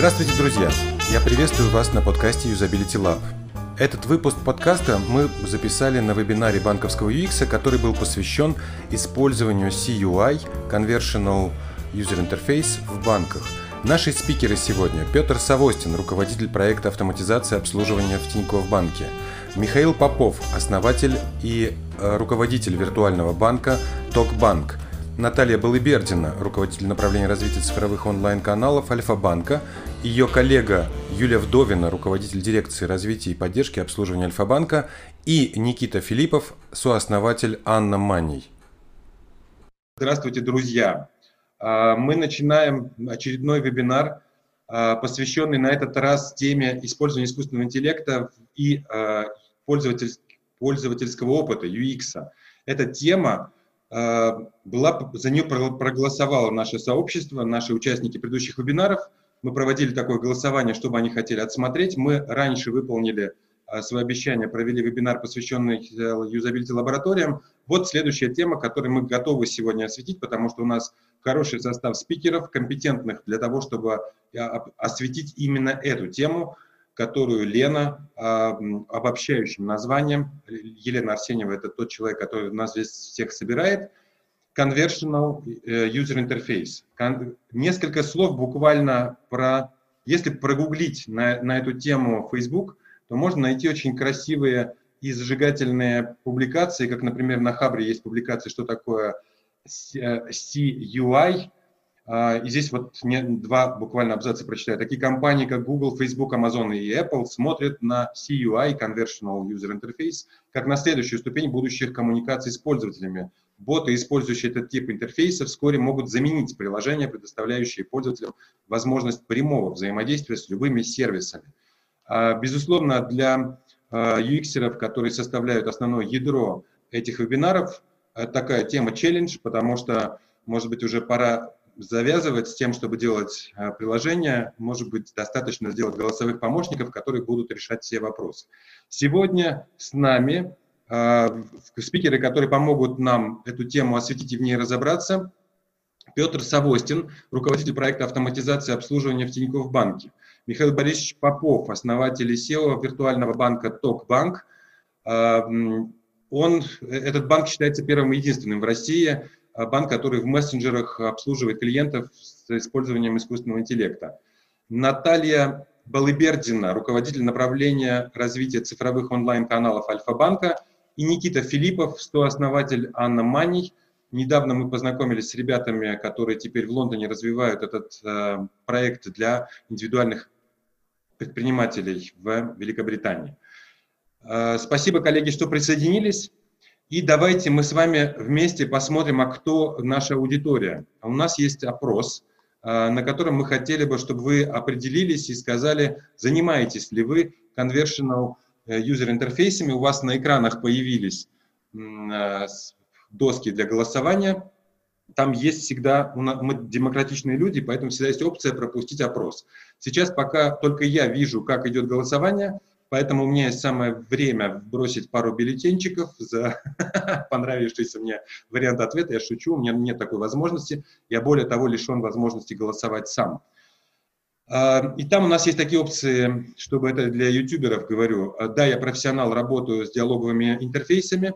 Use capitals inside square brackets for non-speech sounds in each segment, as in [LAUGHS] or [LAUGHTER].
Здравствуйте, друзья! Я приветствую вас на подкасте Usability Lab. Этот выпуск подкаста мы записали на вебинаре банковского UX, который был посвящен использованию CUI, Conversional User Interface, в банках. Наши спикеры сегодня – Петр Савостин, руководитель проекта автоматизации обслуживания в Тинькофф банке, Михаил Попов, основатель и э, руководитель виртуального банка Токбанк – Наталья Балыбердина, руководитель направления развития цифровых онлайн-каналов Альфа-банка, ее коллега Юлия Вдовина, руководитель дирекции развития и поддержки обслуживания Альфа-банка, и Никита Филиппов, сооснователь Анна Маней. Здравствуйте, друзья! А, мы начинаем очередной вебинар, а, посвященный на этот раз теме использования искусственного интеллекта и а, пользовательского опыта, UX. Эта тема была, за нее проголосовало наше сообщество, наши участники предыдущих вебинаров. Мы проводили такое голосование, чтобы они хотели отсмотреть. Мы раньше выполнили э, свои обещания, провели вебинар, посвященный э, юзабилити лабораториям. Вот следующая тема, которую мы готовы сегодня осветить, потому что у нас хороший состав спикеров, компетентных для того, чтобы осветить именно эту тему – которую Лена а, обобщающим названием, Елена Арсеньева – это тот человек, который нас здесь всех собирает, Conversional э, User Interface. Несколько слов буквально про… Если прогуглить на, на эту тему Facebook, то можно найти очень красивые и зажигательные публикации, как, например, на Хабре есть публикация, что такое CUI, а, и здесь вот два буквально абзаца прочитаю. Такие компании, как Google, Facebook, Amazon и Apple смотрят на CUI, Conversational User Interface, как на следующую ступень будущих коммуникаций с пользователями. Боты, использующие этот тип интерфейса, вскоре могут заменить приложения, предоставляющие пользователям возможность прямого взаимодействия с любыми сервисами. А, безусловно, для UX-еров, которые составляют основное ядро этих вебинаров, э, такая тема челлендж, потому что, может быть, уже пора завязывать с тем, чтобы делать э, приложение, может быть, достаточно сделать голосовых помощников, которые будут решать все вопросы. Сегодня с нами э, спикеры, которые помогут нам эту тему осветить и в ней разобраться. Петр Савостин, руководитель проекта автоматизации обслуживания в Тинькофф банке. Михаил Борисович Попов, основатель SEO виртуального банка Токбанк. Э, он, этот банк считается первым и единственным в России, банк, который в мессенджерах обслуживает клиентов с использованием искусственного интеллекта. Наталья Балыбердина, руководитель направления развития цифровых онлайн-каналов Альфа-банка, и Никита Филиппов, сооснователь Анна Маней. Недавно мы познакомились с ребятами, которые теперь в Лондоне развивают этот э, проект для индивидуальных предпринимателей в Великобритании. Э, спасибо, коллеги, что присоединились. И давайте мы с вами вместе посмотрим, а кто наша аудитория. А у нас есть опрос, а, на котором мы хотели бы, чтобы вы определились и сказали, занимаетесь ли вы conversional э, user интерфейсами, у вас на экранах появились а, доски для голосования, там есть всегда, мы демократичные люди, поэтому всегда есть опция пропустить опрос. Сейчас пока только я вижу, как идет голосование, Поэтому у меня есть самое время бросить пару бюллетенчиков за [LAUGHS] понравившийся мне вариант ответа. Я шучу, у меня нет такой возможности. Я более того лишен возможности голосовать сам. А, и там у нас есть такие опции, чтобы это для ютуберов говорю. А, да, я профессионал, работаю с диалоговыми интерфейсами.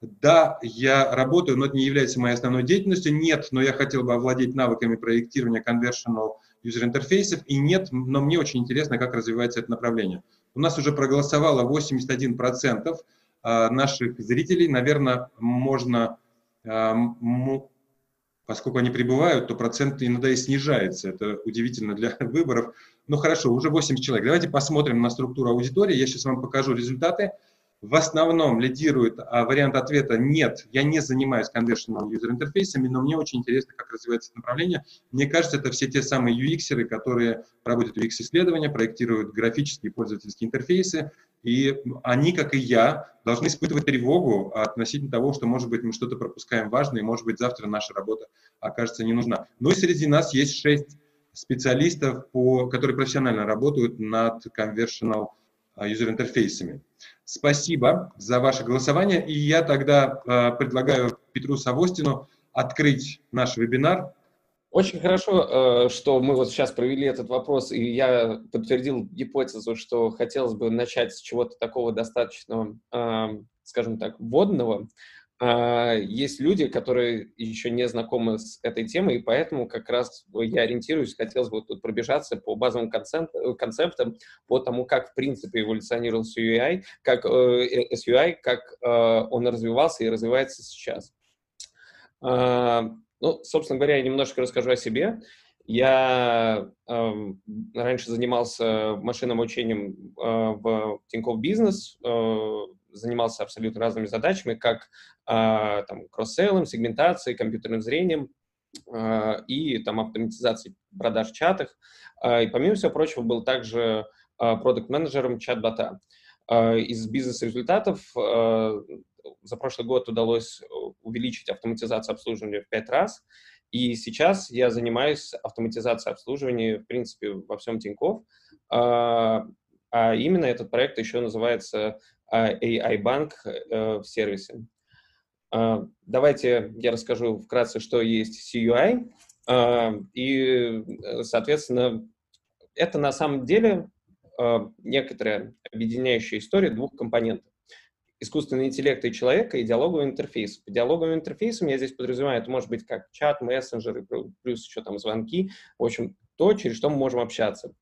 Да, я работаю, но это не является моей основной деятельностью. Нет, но я хотел бы овладеть навыками проектирования conversational user интерфейсов. И нет, но мне очень интересно, как развивается это направление. У нас уже проголосовало 81% а, наших зрителей. Наверное, можно, а, поскольку они прибывают, то процент иногда и снижается. Это удивительно для [LAUGHS] выборов. Ну хорошо, уже 80 человек. Давайте посмотрим на структуру аудитории. Я сейчас вам покажу результаты в основном лидирует а, вариант ответа «нет, я не занимаюсь conversational user интерфейсами, но мне очень интересно, как развивается это направление». Мне кажется, это все те самые UX-еры, которые проводят UX-исследования, проектируют графические пользовательские интерфейсы, и они, как и я, должны испытывать тревогу относительно того, что, может быть, мы что-то пропускаем важное, и, может быть, завтра наша работа окажется не нужна. Но и среди нас есть шесть специалистов, по, которые профессионально работают над а, юзер-интерфейсами. Спасибо за ваше голосование, и я тогда э, предлагаю Петру Савостину открыть наш вебинар. Очень хорошо, э, что мы вот сейчас провели этот вопрос, и я подтвердил гипотезу, что хотелось бы начать с чего-то такого достаточно, скажем так, вводного. А, есть люди, которые еще не знакомы с этой темой, и поэтому как раз я ориентируюсь, хотелось бы тут пробежаться по базовым концептам, по тому, как в принципе эволюционировал SUI, как, э, SUI, как э, он развивался и развивается сейчас. А, ну, собственно говоря, я немножко расскажу о себе. Я э, раньше занимался машинным обучением э, в Тинькофф Бизнес, э, занимался абсолютно разными задачами, как э, там, кросс-сейлом, сегментацией, компьютерным зрением э, и там, автоматизацией продаж в чатах. Э, и помимо всего прочего был также продукт-менеджером чат-бота. Из бизнес-результатов за прошлый год удалось увеличить автоматизацию обслуживания в пять раз. И сейчас я занимаюсь автоматизацией обслуживания, в принципе, во всем Тинькофф. А именно этот проект еще называется AI Bank э, в сервисе. А, давайте я расскажу вкратце, что есть CUI. А, и, соответственно, это на самом деле некоторая объединяющая история двух компонентов искусственный интеллект и человека и диалоговый интерфейс. По диалоговым интерфейсам я здесь подразумеваю, это может быть как чат, мессенджеры, плюс еще там звонки, в общем, то, через что мы можем общаться.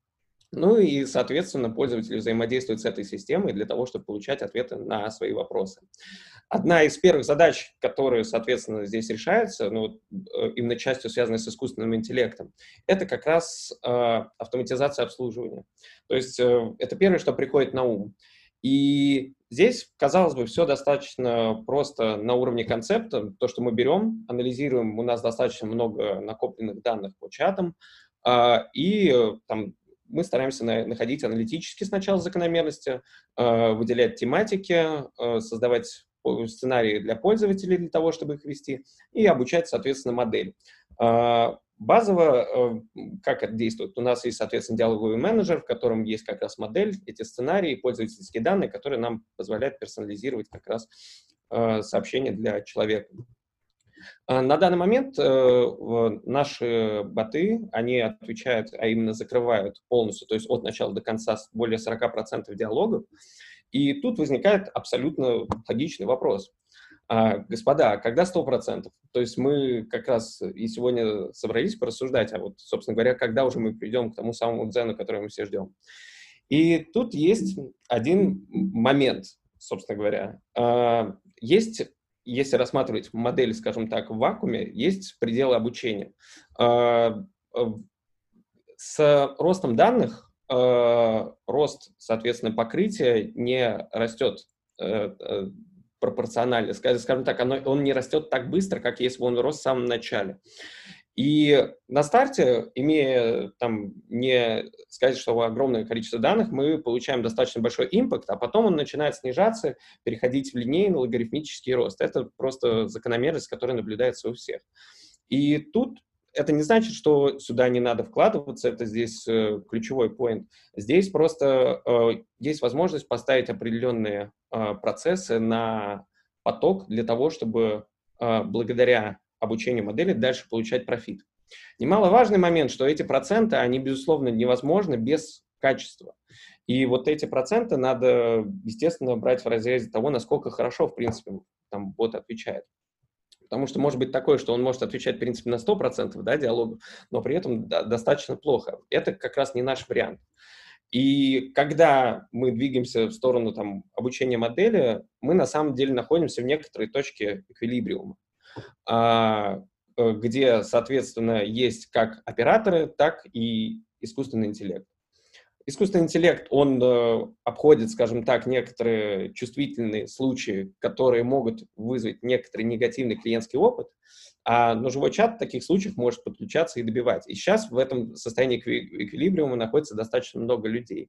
Ну и, соответственно, пользователи взаимодействуют с этой системой для того, чтобы получать ответы на свои вопросы. Одна из первых задач, которые, соответственно, здесь решаются, ну, э, именно частью связанной с искусственным интеллектом, это как раз э, автоматизация обслуживания. То есть э, это первое, что приходит на ум. И здесь, казалось бы, все достаточно просто на уровне концепта. То, что мы берем, анализируем, у нас достаточно много накопленных данных по чатам, а, и там, мы стараемся находить аналитически сначала закономерности, а, выделять тематики, а, создавать сценарии для пользователей для того, чтобы их вести, и обучать, соответственно, модель. Базово, э, как это действует? У нас есть, соответственно, диалоговый менеджер, в котором есть как раз модель, эти сценарии, пользовательские данные, которые нам позволяют персонализировать как раз э, сообщения для человека. А на данный момент э, наши боты, они отвечают, а именно закрывают полностью, то есть от начала до конца более 40% диалогов. И тут возникает абсолютно логичный вопрос. А, господа, а когда 100%? То есть мы как раз и сегодня собрались порассуждать, а вот, собственно говоря, когда уже мы придем к тому самому дзену, который мы все ждем. И тут есть один момент, собственно говоря. А, есть, если рассматривать модель, скажем так, в вакууме, есть пределы обучения. А, с ростом данных рост, соответственно, покрытия не растет э, э, пропорционально. Скажем так, оно, он не растет так быстро, как если бы он рос в самом начале. И на старте, имея там не сказать, что огромное количество данных, мы получаем достаточно большой импакт, а потом он начинает снижаться, переходить в линейный логарифмический рост. Это просто закономерность, которая наблюдается у всех. И тут это не значит, что сюда не надо вкладываться, это здесь э, ключевой поинт. Здесь просто э, есть возможность поставить определенные э, процессы на поток для того, чтобы э, благодаря обучению модели дальше получать профит. Немаловажный момент, что эти проценты, они, безусловно, невозможны без качества. И вот эти проценты надо, естественно, брать в разрезе того, насколько хорошо, в принципе, там бот отвечает. Потому что может быть такое, что он может отвечать, в принципе, на 100% да, диалогов, но при этом да, достаточно плохо. Это как раз не наш вариант. И когда мы двигаемся в сторону там, обучения модели, мы на самом деле находимся в некоторой точке эквилибриума, где, соответственно, есть как операторы, так и искусственный интеллект. Искусственный интеллект, он э, обходит, скажем так, некоторые чувствительные случаи, которые могут вызвать некоторый негативный клиентский опыт, а но живой чат в таких случаях может подключаться и добивать. И сейчас в этом состоянии эквилибриума находится достаточно много людей.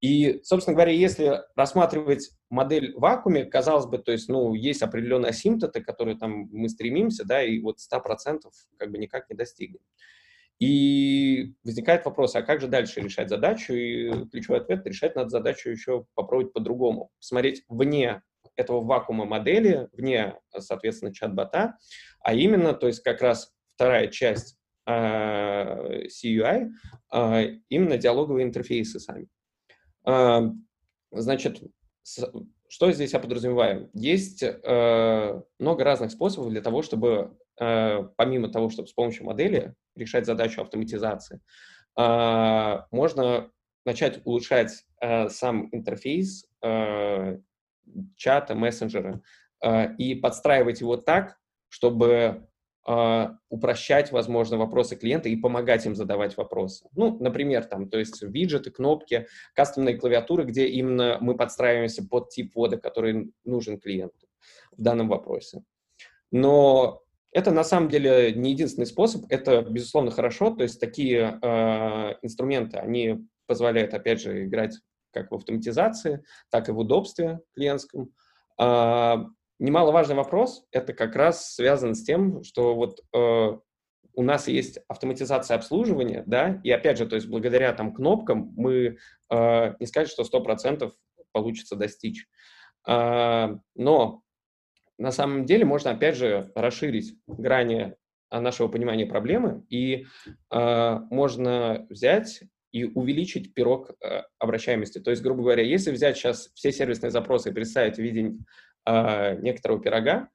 И, собственно говоря, если рассматривать модель в вакууме, казалось бы, то есть, ну, есть определенные асимптоты, которые там мы стремимся, да, и вот 100% как бы никак не достигнем. И возникает вопрос, а как же дальше решать задачу? И ключевой ответ – решать надо задачу еще попробовать по-другому. Посмотреть вне этого вакуума модели, вне, соответственно, чат-бота, а именно, то есть как раз вторая часть CUI именно диалоговые интерфейсы сами. Значит, что здесь я подразумеваю? Есть э, много разных способов для того, чтобы, э, помимо того, чтобы с помощью модели решать задачу автоматизации, э, можно начать улучшать сам интерфейс чата, мессенджера и подстраивать его так, чтобы упрощать, возможно, вопросы клиента и помогать им задавать вопросы. Ну, например, там, то есть виджеты, кнопки, кастомные клавиатуры, где именно мы подстраиваемся под тип ввода, который нужен клиенту в данном вопросе. Но это на самом деле не единственный способ, это, безусловно, хорошо, то есть такие uh, инструменты, они позволяют, опять же, играть как в автоматизации, так и в удобстве клиентском. Uh, немаловажный вопрос, это как раз связан с тем, что вот э, у нас есть автоматизация обслуживания, да, и опять же, то есть благодаря там кнопкам мы э, не сказать, что 100% получится достичь. Э, но на самом деле можно, опять же, расширить грани нашего понимания проблемы, и э, можно взять и увеличить пирог э, обращаемости. То есть, грубо говоря, если взять сейчас все сервисные запросы и представить в виде некоторого пирога,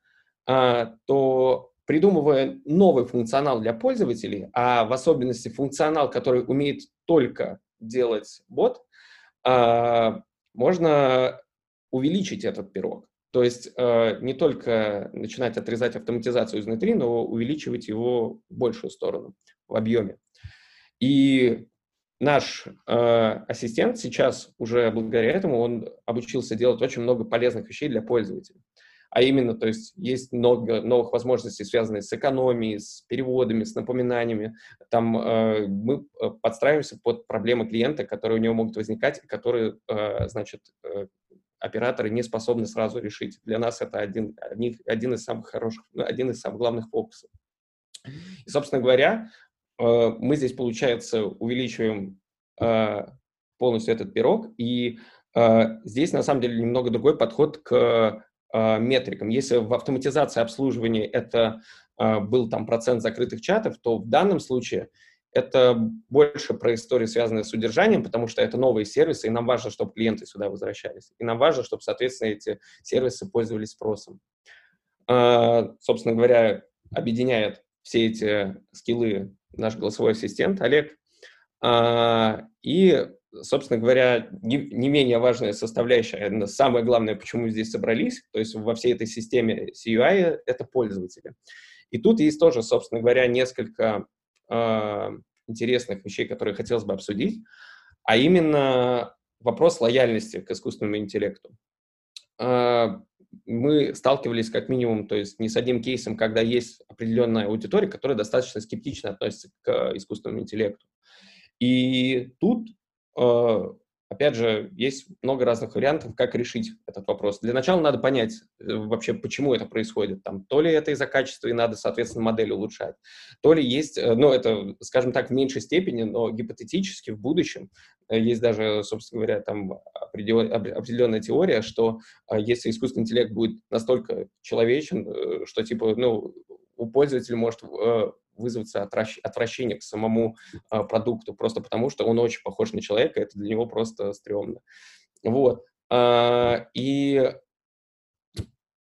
а, то придумывая новый функционал для пользователей, а в особенности функционал, который умеет только делать бот, а, можно увеличить этот пирог. То есть не только начинать отрезать автоматизацию изнутри, но увеличивать его в большую сторону, в объеме. И наш э, ассистент сейчас уже благодаря этому он обучился делать очень много полезных вещей для пользователей. А именно, то есть есть много новых возможностей, связанных с экономией, с переводами, с напоминаниями. Там э, мы э, подстраиваемся под проблемы клиента, которые у него могут возникать, которые, э, значит, э, операторы не способны сразу решить. Для нас это один, один, один из самых хороших, один из самых главных фокусов. И, собственно говоря, мы здесь, получается, увеличиваем э, полностью этот пирог, и э, здесь, на самом деле, немного другой подход к метрикам. Если в автоматизации обслуживания это был там процент закрытых чатов, то в данном случае это больше про истории, связанные с удержанием, потому что это новые сервисы, и нам важно, чтобы клиенты сюда возвращались. И нам важно, чтобы, соответственно, эти сервисы пользовались спросом. Собственно говоря, объединяет все эти скиллы наш голосовой ассистент Олег. А, и, собственно говоря, не, не менее важная составляющая, самое главное, почему здесь собрались, то есть во всей этой системе CUI, это пользователи. И тут есть тоже, собственно говоря, несколько э, интересных вещей, которые хотелось бы обсудить, а именно вопрос лояльности к искусственному интеллекту. Э, мы сталкивались как минимум, то есть не с одним кейсом, когда есть определенная аудитория, которая достаточно скептично относится к искусственному интеллекту. И тут э, Опять же, есть много разных вариантов, как решить этот вопрос. Для начала надо понять э, вообще, почему это происходит. Там, то ли это из-за качества, и надо, соответственно, модель улучшать, то ли есть, э, ну, это, скажем так, в меньшей степени, но гипотетически в будущем э, есть даже, собственно говоря, там определенная теория, что если искусственный интеллект будет настолько человечен, что, типа, ну, у пользователя может вызваться отвращение к самому а, продукту, просто потому что он очень похож на человека, это для него просто стрёмно. Вот. А, и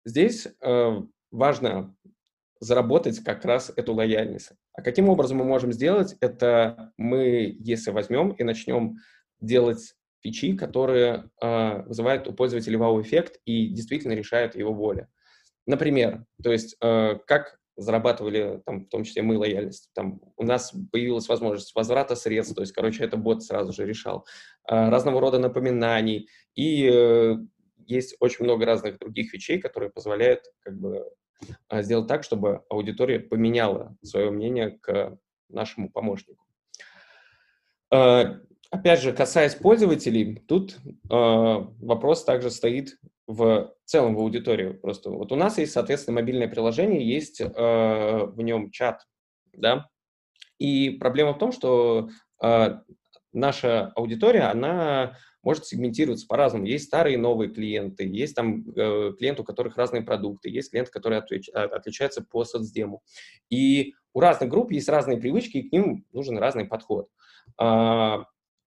здесь а, важно заработать как раз эту лояльность. А каким образом мы можем сделать? Это мы, если возьмем и начнем делать фичи, которые э, вызывают у пользователя вау-эффект и действительно решают его волю. Например, то есть э, как зарабатывали, там, в том числе мы лояльность. Там у нас появилась возможность возврата средств, то есть, короче, это бот сразу же решал. А, разного рода напоминаний. И э, есть очень много разных других вещей, которые позволяют как бы а, сделать так, чтобы аудитория поменяла свое мнение к нашему помощнику. А, опять же, касаясь пользователей, тут вопрос также стоит в целом в аудиторию. Просто вот у нас есть, соответственно, мобильное приложение, есть э, в нем чат, да, и проблема в том, что э, наша аудитория, она может сегментироваться по-разному. Есть старые и новые клиенты, есть там э, клиенты, у которых разные продукты, есть клиенты, которые отлич, отличаются по соцдему. И у разных групп есть разные привычки, и к ним нужен разный подход. А,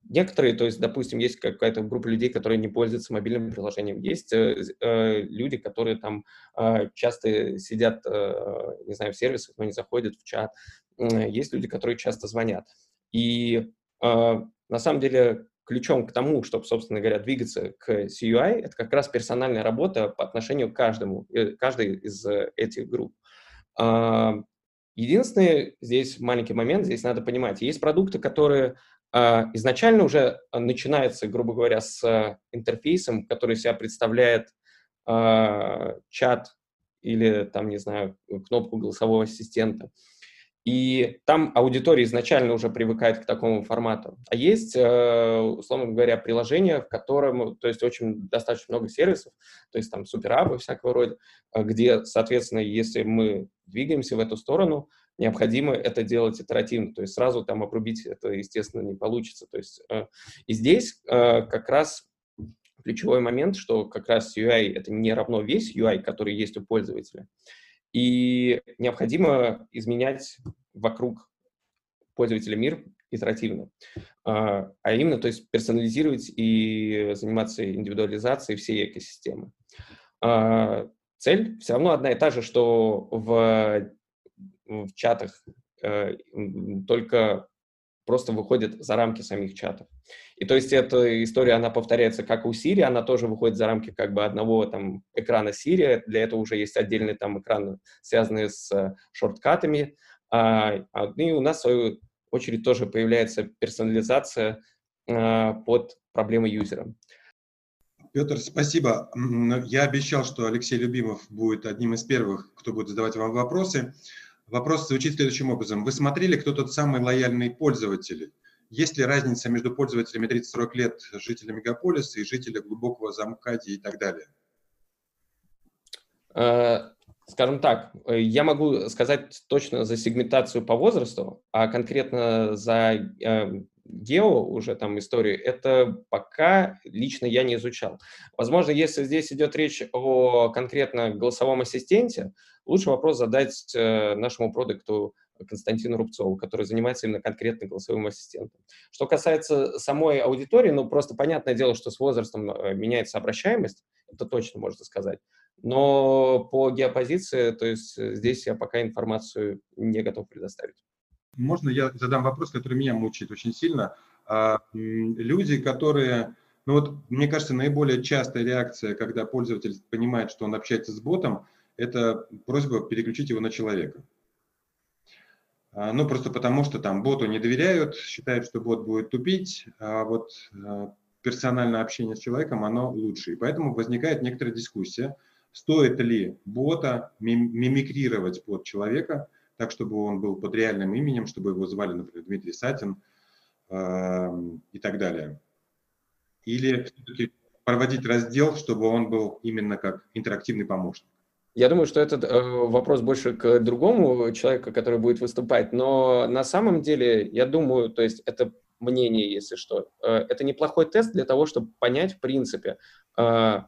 некоторые, то есть, допустим, есть какая-то группа людей, которые не пользуются мобильным приложением, есть э, э, люди, которые там э, часто сидят, э, не знаю, в сервисах, но не заходят в чат, есть люди, которые часто звонят. И э, на самом деле ключом к тому, чтобы, собственно говоря, двигаться к CUI, это как раз персональная работа по отношению к каждому, э, каждой из э, этих групп. Единственный здесь маленький момент, здесь надо понимать, есть продукты, которые изначально уже начинаются, грубо говоря, с интерфейсом, который себя представляет а, чат или, там, не знаю, кнопку голосового ассистента. И там аудитория изначально уже привыкает к такому формату. А есть, э, условно говоря, приложение, в котором, то есть очень достаточно много сервисов, то есть там суперапы всякого рода, где, соответственно, если мы двигаемся в эту сторону, необходимо это делать итеративно, то есть сразу там обрубить это, естественно, не получится. То есть, э, и здесь как раз ключевой момент, что как раз UI — это не равно весь UI, который есть у пользователя, и необходимо изменять вокруг пользователя мир итеративно. А, а именно, то есть персонализировать и заниматься индивидуализацией всей экосистемы. А, цель все равно одна и та же, что в, в чатах э, только просто выходит за рамки самих чатов. И то есть эта история, она повторяется как у Siri, она тоже выходит за рамки как бы одного там экрана Siri, для этого уже есть отдельный там экран, связанный с э, шорткатами, а, а, и у нас, в свою очередь, тоже появляется персонализация а, под проблемы юзера. Петр, спасибо. Я обещал, что Алексей Любимов будет одним из первых, кто будет задавать вам вопросы. Вопрос звучит следующим образом. Вы смотрели, кто тот самый лояльный пользователь? Есть ли разница между пользователями 30-40 лет, жителя мегаполиса и жителя глубокого замкадия и так далее? А, скажем так, я могу сказать точно за сегментацию по возрасту, а конкретно за э, гео уже там историю, это пока лично я не изучал. Возможно, если здесь идет речь о конкретно голосовом ассистенте, лучше вопрос задать э, нашему продукту Константину Рубцову, который занимается именно конкретно голосовым ассистентом. Что касается самой аудитории, ну, просто понятное дело, что с возрастом э, меняется обращаемость, это точно можно сказать. Но по геопозиции, то есть э, здесь я пока информацию не готов предоставить. Можно я задам вопрос, который меня мучает очень сильно? А, люди, которые, ну вот, мне кажется, наиболее частая реакция, когда пользователь понимает, что он общается с ботом, это просьба переключить его на человека. А, ну, просто потому что там боту не доверяют, считают, что бот будет тупить, а вот а, персональное общение с человеком, оно лучше. И поэтому возникает некоторая дискуссия, стоит ли бота мимикрировать под человека, так, чтобы он был под реальным именем, чтобы его звали, например, Дмитрий Сатин э, и так далее. Или все-таки проводить раздел, чтобы он был именно как интерактивный помощник. Я думаю, что этот э, вопрос больше к другому человеку, который будет выступать, но на самом деле, я думаю, то есть это мнение, если что, э, это неплохой тест для того, чтобы понять, в принципе, э,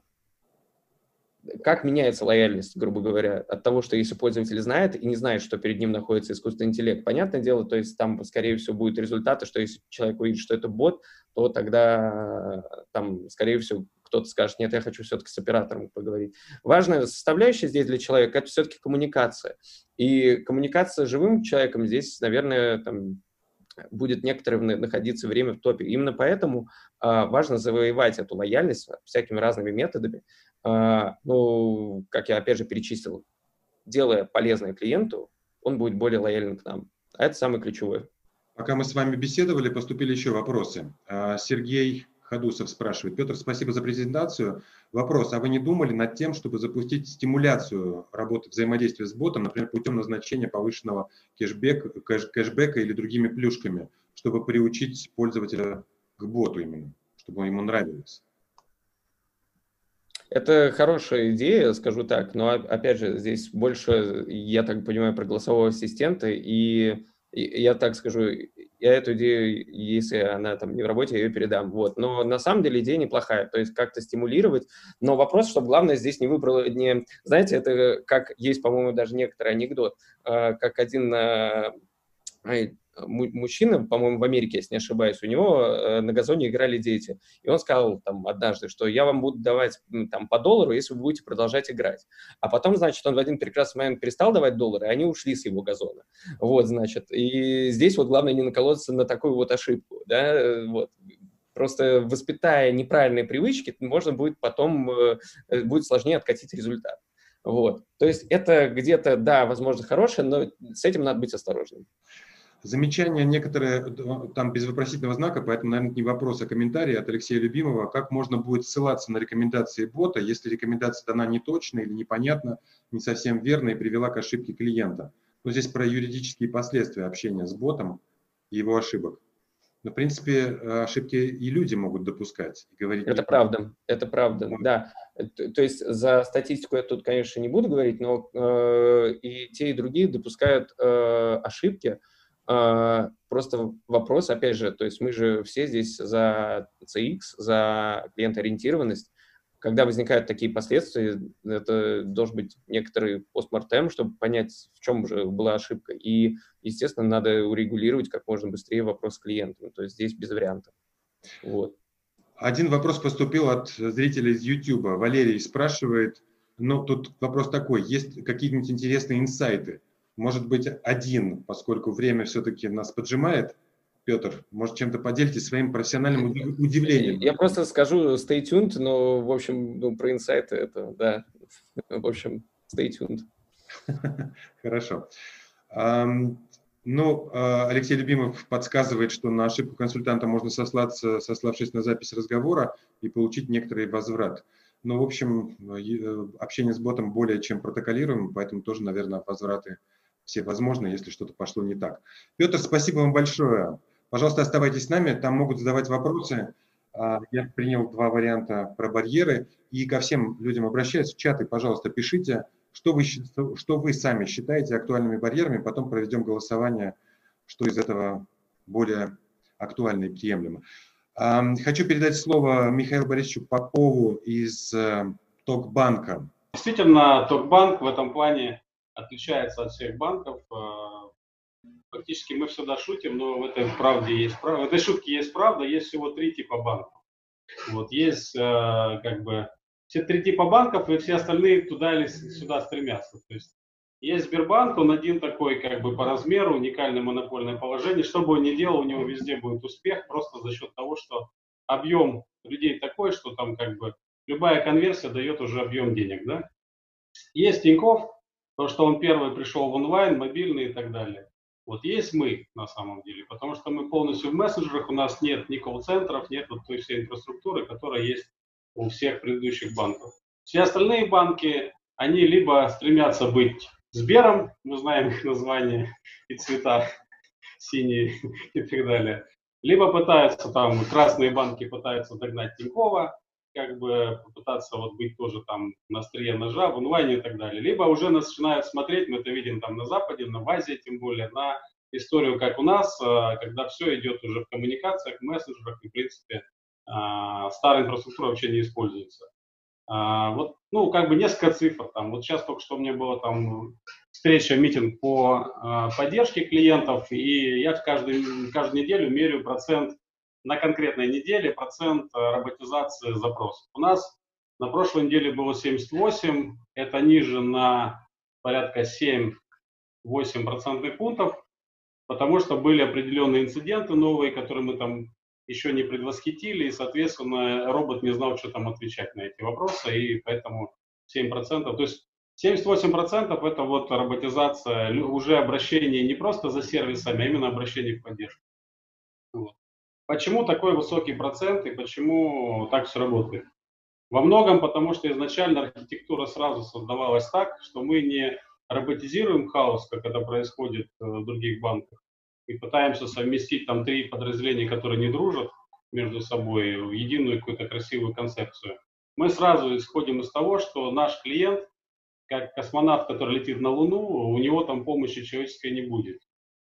как меняется лояльность, грубо говоря, от того, что если пользователь знает и не знает, что перед ним находится искусственный интеллект. Понятное дело, то есть там, скорее всего, будут результаты, что если человек увидит, что это бот, то тогда там, скорее всего, кто-то скажет, нет, я хочу все-таки с оператором поговорить. Важная составляющая здесь для человека – это все-таки коммуникация. И коммуникация с живым человеком здесь, наверное, там, будет некоторое находиться время в топе. Именно поэтому э, важно завоевать эту лояльность всякими разными методами. Э, ну, как я опять же перечислил, делая полезное клиенту, он будет более лояльным к нам. А это самое ключевое. Пока мы с вами беседовали, поступили еще вопросы. А, Сергей Хадусов спрашивает. Петр, спасибо за презентацию. Вопрос, а вы не думали над тем, чтобы запустить стимуляцию работы взаимодействия с ботом, например, путем назначения повышенного кэшбэк, кэш, кэшбэка или другими плюшками, чтобы приучить пользователя к боту именно, чтобы ему нравилось? Это хорошая идея, скажу так, но опять же, здесь больше, я так понимаю, про голосового ассистента, и я так скажу, я эту идею, если она там не в работе, я ее передам. Вот. Но на самом деле идея неплохая, то есть как-то стимулировать. Но вопрос, чтобы главное здесь не выбрал, не, знаете, это как есть, по-моему, даже некоторый анекдот, а, как один а, мужчина, по-моему, в Америке, если не ошибаюсь, у него э, на газоне играли дети. И он сказал там однажды, что я вам буду давать там по доллару, если вы будете продолжать играть. А потом, значит, он в один прекрасный момент перестал давать доллары, и они ушли с его газона. Вот, значит. И здесь вот главное не наколоться на такую вот ошибку, да, э, вот. Просто воспитая неправильные привычки, можно будет потом, э, будет сложнее откатить результат. Вот. То есть это где-то, да, возможно, хорошее, но с этим надо быть осторожным. Замечания некоторые там без вопросительного знака, поэтому, наверное, не вопрос, а комментарий от Алексея Любимого. Как можно будет ссылаться на рекомендации бота, если рекомендация дана не точно или непонятно, не совсем верно и привела к ошибке клиента? Ну, здесь про юридические последствия общения с ботом и его ошибок. Но, в принципе, ошибки и люди могут допускать. И говорить это правда, это правда, да. То, то есть за статистику я тут, конечно, не буду говорить, но э, и те, и другие допускают э, ошибки, просто вопрос, опять же, то есть мы же все здесь за CX, за клиентоориентированность. Когда возникают такие последствия, это должен быть некоторый постмортем, чтобы понять, в чем же была ошибка. И, естественно, надо урегулировать как можно быстрее вопрос с клиентом. То есть здесь без вариантов. Вот. Один вопрос поступил от зрителя из YouTube. Валерий спрашивает, ну тут вопрос такой, есть какие-нибудь интересные инсайты? Может быть, один, поскольку время все-таки нас поджимает. Петр, может, чем-то поделитесь своим профессиональным удивлением? Я просто скажу stay tuned, но, в общем, ну, про инсайты это, да, в общем, stay tuned. [LAUGHS] Хорошо. Ну, а, Алексей Любимов подсказывает, что на ошибку консультанта можно сослаться, сославшись на запись разговора и получить некоторый возврат. Но, в общем, э, общение с ботом более чем протоколируем, поэтому тоже, наверное, возвраты все возможные, если что-то пошло не так. Петр, спасибо вам большое. Пожалуйста, оставайтесь с нами, там могут задавать вопросы. А, я принял два варианта про барьеры. И ко всем людям обращаюсь в чаты, пожалуйста, пишите, что вы, что вы сами считаете актуальными барьерами. Потом проведем голосование, что из этого более актуально и приемлемо. Хочу передать слово Михаилу Борисовичу Попову из э, Токбанка. Действительно, Токбанк в этом плане отличается от всех банков. А, фактически мы всегда шутим, но в этой правде есть правда. В этой шутке есть правда, есть всего три типа банков. Вот есть а, как бы все три типа банков, и все остальные туда или сюда стремятся. То есть есть Сбербанк, он один такой как бы по размеру, уникальное монопольное положение. Что бы он ни делал, у него везде будет успех, просто за счет того, что объем людей такой, что там как бы любая конверсия дает уже объем денег, да. Есть Тинькофф, то, что он первый пришел в онлайн, мобильный и так далее. Вот есть мы на самом деле, потому что мы полностью в мессенджерах, у нас нет ни колл-центров, нет вот той всей инфраструктуры, которая есть у всех предыдущих банков. Все остальные банки, они либо стремятся быть Сбером, мы знаем их название и цвета, синие и так далее, либо пытаются там, красные банки пытаются догнать Тинькова, как бы попытаться вот быть тоже там на острие ножа в онлайне и так далее. Либо уже начинают смотреть, мы это видим там на Западе, на Азии тем более, на историю, как у нас, э, когда все идет уже в коммуникациях, мессенджерах, и, в принципе, э, старая инфраструктура вообще не используется. А, вот, ну, как бы несколько цифр. Там, вот сейчас только что у меня была там встреча, митинг по э, поддержке клиентов, и я каждую, каждую неделю меряю процент на конкретной неделе процент э, роботизации запросов. У нас на прошлой неделе было 78, это ниже на порядка 7-8 процентных пунктов, потому что были определенные инциденты новые, которые мы там еще не предвосхитили, и, соответственно, робот не знал, что там отвечать на эти вопросы, и поэтому 7%, то есть 78% это вот роботизация, уже обращение не просто за сервисами, а именно обращение в поддержку. Вот. Почему такой высокий процент и почему так все работает? Во многом потому, что изначально архитектура сразу создавалась так, что мы не роботизируем хаос, как это происходит э, в других банках, и пытаемся совместить там три подразделения, которые не дружат между собой, в единую какую-то красивую концепцию. Мы сразу исходим из того, что наш клиент, как космонавт, который летит на Луну, у него там помощи человеческой не будет.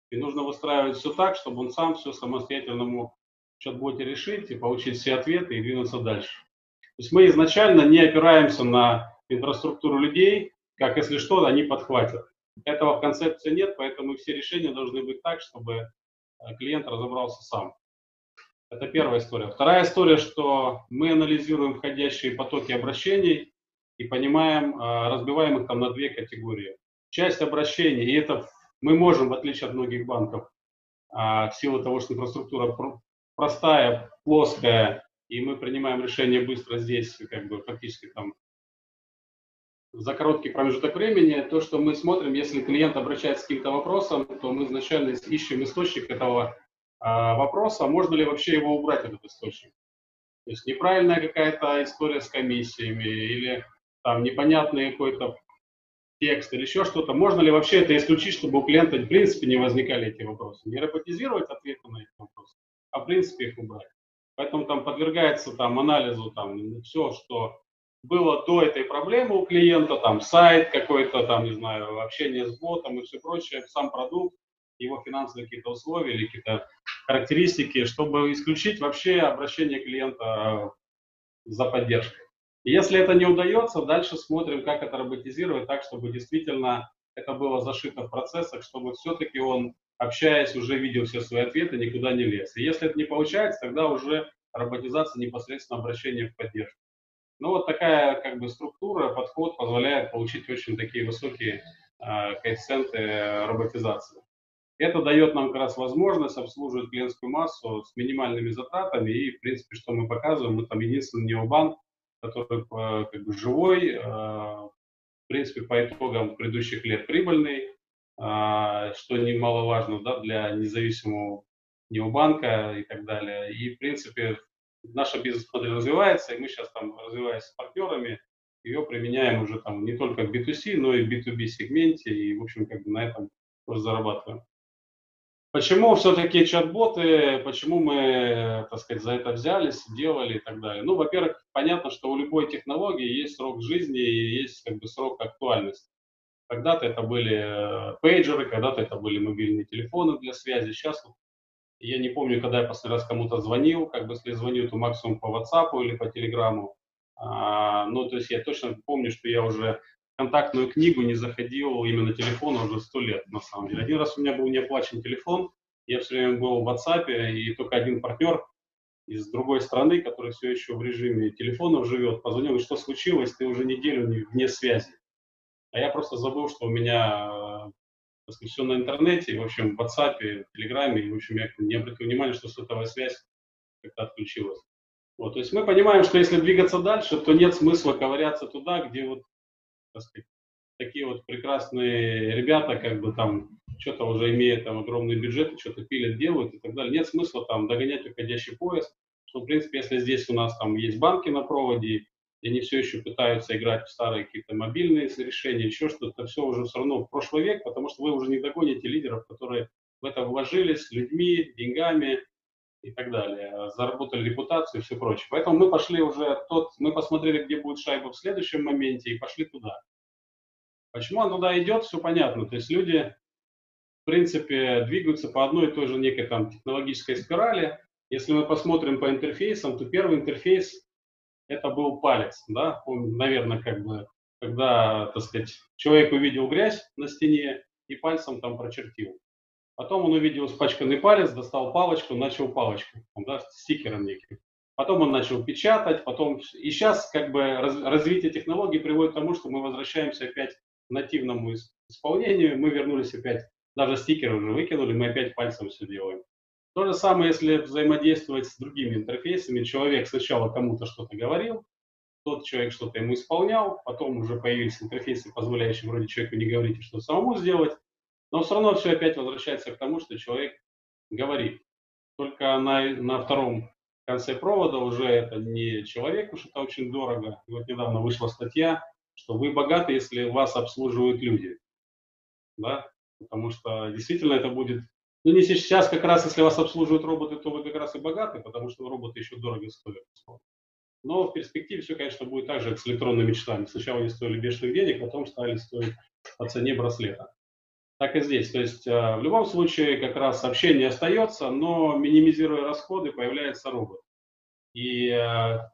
И нужно выстраивать все так, чтобы он сам все самостоятельно мог чат-боте решить и получить все ответы и двинуться дальше. То есть мы изначально не опираемся на инфраструктуру людей, как если что, они подхватят. Этого в концепции нет, поэтому все решения должны быть так, чтобы э, клиент разобрался сам. Это первая история. Вторая история, что мы анализируем входящие потоки обращений и понимаем, э, разбиваем их там на две категории. Часть обращений, и это мы можем, в отличие от многих банков, а, в силу того, что инфраструктура простая, плоская, и мы принимаем решение быстро здесь, как бы фактически там за короткий промежуток времени, то, что мы смотрим, если клиент обращается с каким-то вопросом, то мы изначально ищем источник этого а, вопроса, можно ли вообще его убрать, этот источник. То есть неправильная какая-то история с комиссиями или там непонятный какой-то текст или еще что-то. Можно ли вообще это исключить, чтобы у клиента в принципе не возникали эти вопросы? Не роботизировать ответы на эти вопросы, а в принципе их убрать. Поэтому там подвергается там анализу там все, что было до этой проблемы у клиента, там сайт какой-то, там, не знаю, общение с ботом и все прочее, сам продукт, его финансовые какие-то условия или какие-то характеристики, чтобы исключить вообще обращение клиента за поддержкой. Если это не удается, дальше смотрим, как это роботизировать так, чтобы действительно это было зашито в процессах, чтобы все-таки он, общаясь, уже видел все свои ответы, никуда не лез. И если это не получается, тогда уже роботизация непосредственно обращения в поддержку. Ну, вот такая как бы структура, подход позволяет получить очень такие высокие э, коэффициенты роботизации. Это дает нам как раз возможность обслуживать клиентскую массу с минимальными затратами. И, в принципе, что мы показываем, мы там единственный необанк, который э, как бы живой, э, в принципе, по итогам предыдущих лет прибыльный, что немаловажно да, для независимого необанка и так далее. И, в принципе, наша бизнес-модель развивается, и мы сейчас там, развиваясь с партнерами, ее применяем уже там не только в B2C, но и в B2B сегменте, и, в общем, как бы на этом тоже зарабатываем. Почему все-таки чат-боты, почему мы, так сказать, за это взялись, делали и так далее? Ну, во-первых, понятно, что у любой технологии есть срок жизни и есть как бы срок актуальности. Когда-то это были э, пейджеры, когда-то это были мобильные телефоны для связи. Сейчас я не помню, когда я последний раз кому-то звонил, как бы если звоню, то максимум по WhatsApp или по Telegram. А, ну, то есть я точно помню, что я уже контактную книгу не заходил именно телефон уже сто лет, на самом деле. Один раз у меня был неоплачен телефон, я все время был в WhatsApp, и только один партнер из другой страны, который все еще в режиме телефонов живет, позвонил, что случилось, ты уже неделю вне связи. А я просто забыл, что у меня сказать, все на интернете, в общем, в WhatsApp, в Telegram, и, в общем, я не обратил внимания, что сотовая связь как-то отключилась. Вот, то есть мы понимаем, что если двигаться дальше, то нет смысла ковыряться туда, где вот, так сказать, такие вот прекрасные ребята, как бы там, что-то уже имея там огромные бюджеты, что-то пилят, делают и так далее. Нет смысла там догонять уходящий поезд, что, в принципе, если здесь у нас там есть банки на проводе, и они все еще пытаются играть в старые какие-то мобильные решения, еще что-то, все уже все равно в прошлый век, потому что вы уже не догоните лидеров, которые в это вложились людьми, деньгами и так далее, заработали репутацию и все прочее. Поэтому мы пошли уже тот, мы посмотрели, где будет шайба в следующем моменте и пошли туда. Почему он туда идет, все понятно. То есть люди, в принципе, двигаются по одной и той же некой там технологической спирали. Если мы посмотрим по интерфейсам, то первый интерфейс это был палец, да, он, наверное, как бы, когда, так сказать, человек увидел грязь на стене и пальцем там прочертил. Потом он увидел испачканный палец, достал палочку, начал палочку, да, стикером неким. Потом он начал печатать, потом... И сейчас как бы раз, развитие технологий приводит к тому, что мы возвращаемся опять к нативному исполнению, мы вернулись опять, даже стикеры уже выкинули, мы опять пальцем все делаем. То же самое, если взаимодействовать с другими интерфейсами. Человек сначала кому-то что-то говорил, тот человек что-то ему исполнял, потом уже появились интерфейсы, позволяющие вроде человеку не говорить, а что самому сделать. Но все равно все опять возвращается к тому, что человек говорит. Только на, на втором конце провода уже это не человек, уж это очень дорого. И вот недавно вышла статья, что вы богаты, если вас обслуживают люди. Да? Потому что действительно это будет ну, не сейчас, как раз, если вас обслуживают роботы, то вы как раз и богаты, потому что роботы еще дорого стоят. Но в перспективе все, конечно, будет так же, как с электронными часами. Сначала они стоили бешеных денег, потом стали стоить по цене браслета. так и здесь. То есть в любом случае как раз общение остается, но минимизируя расходы, появляется робот. И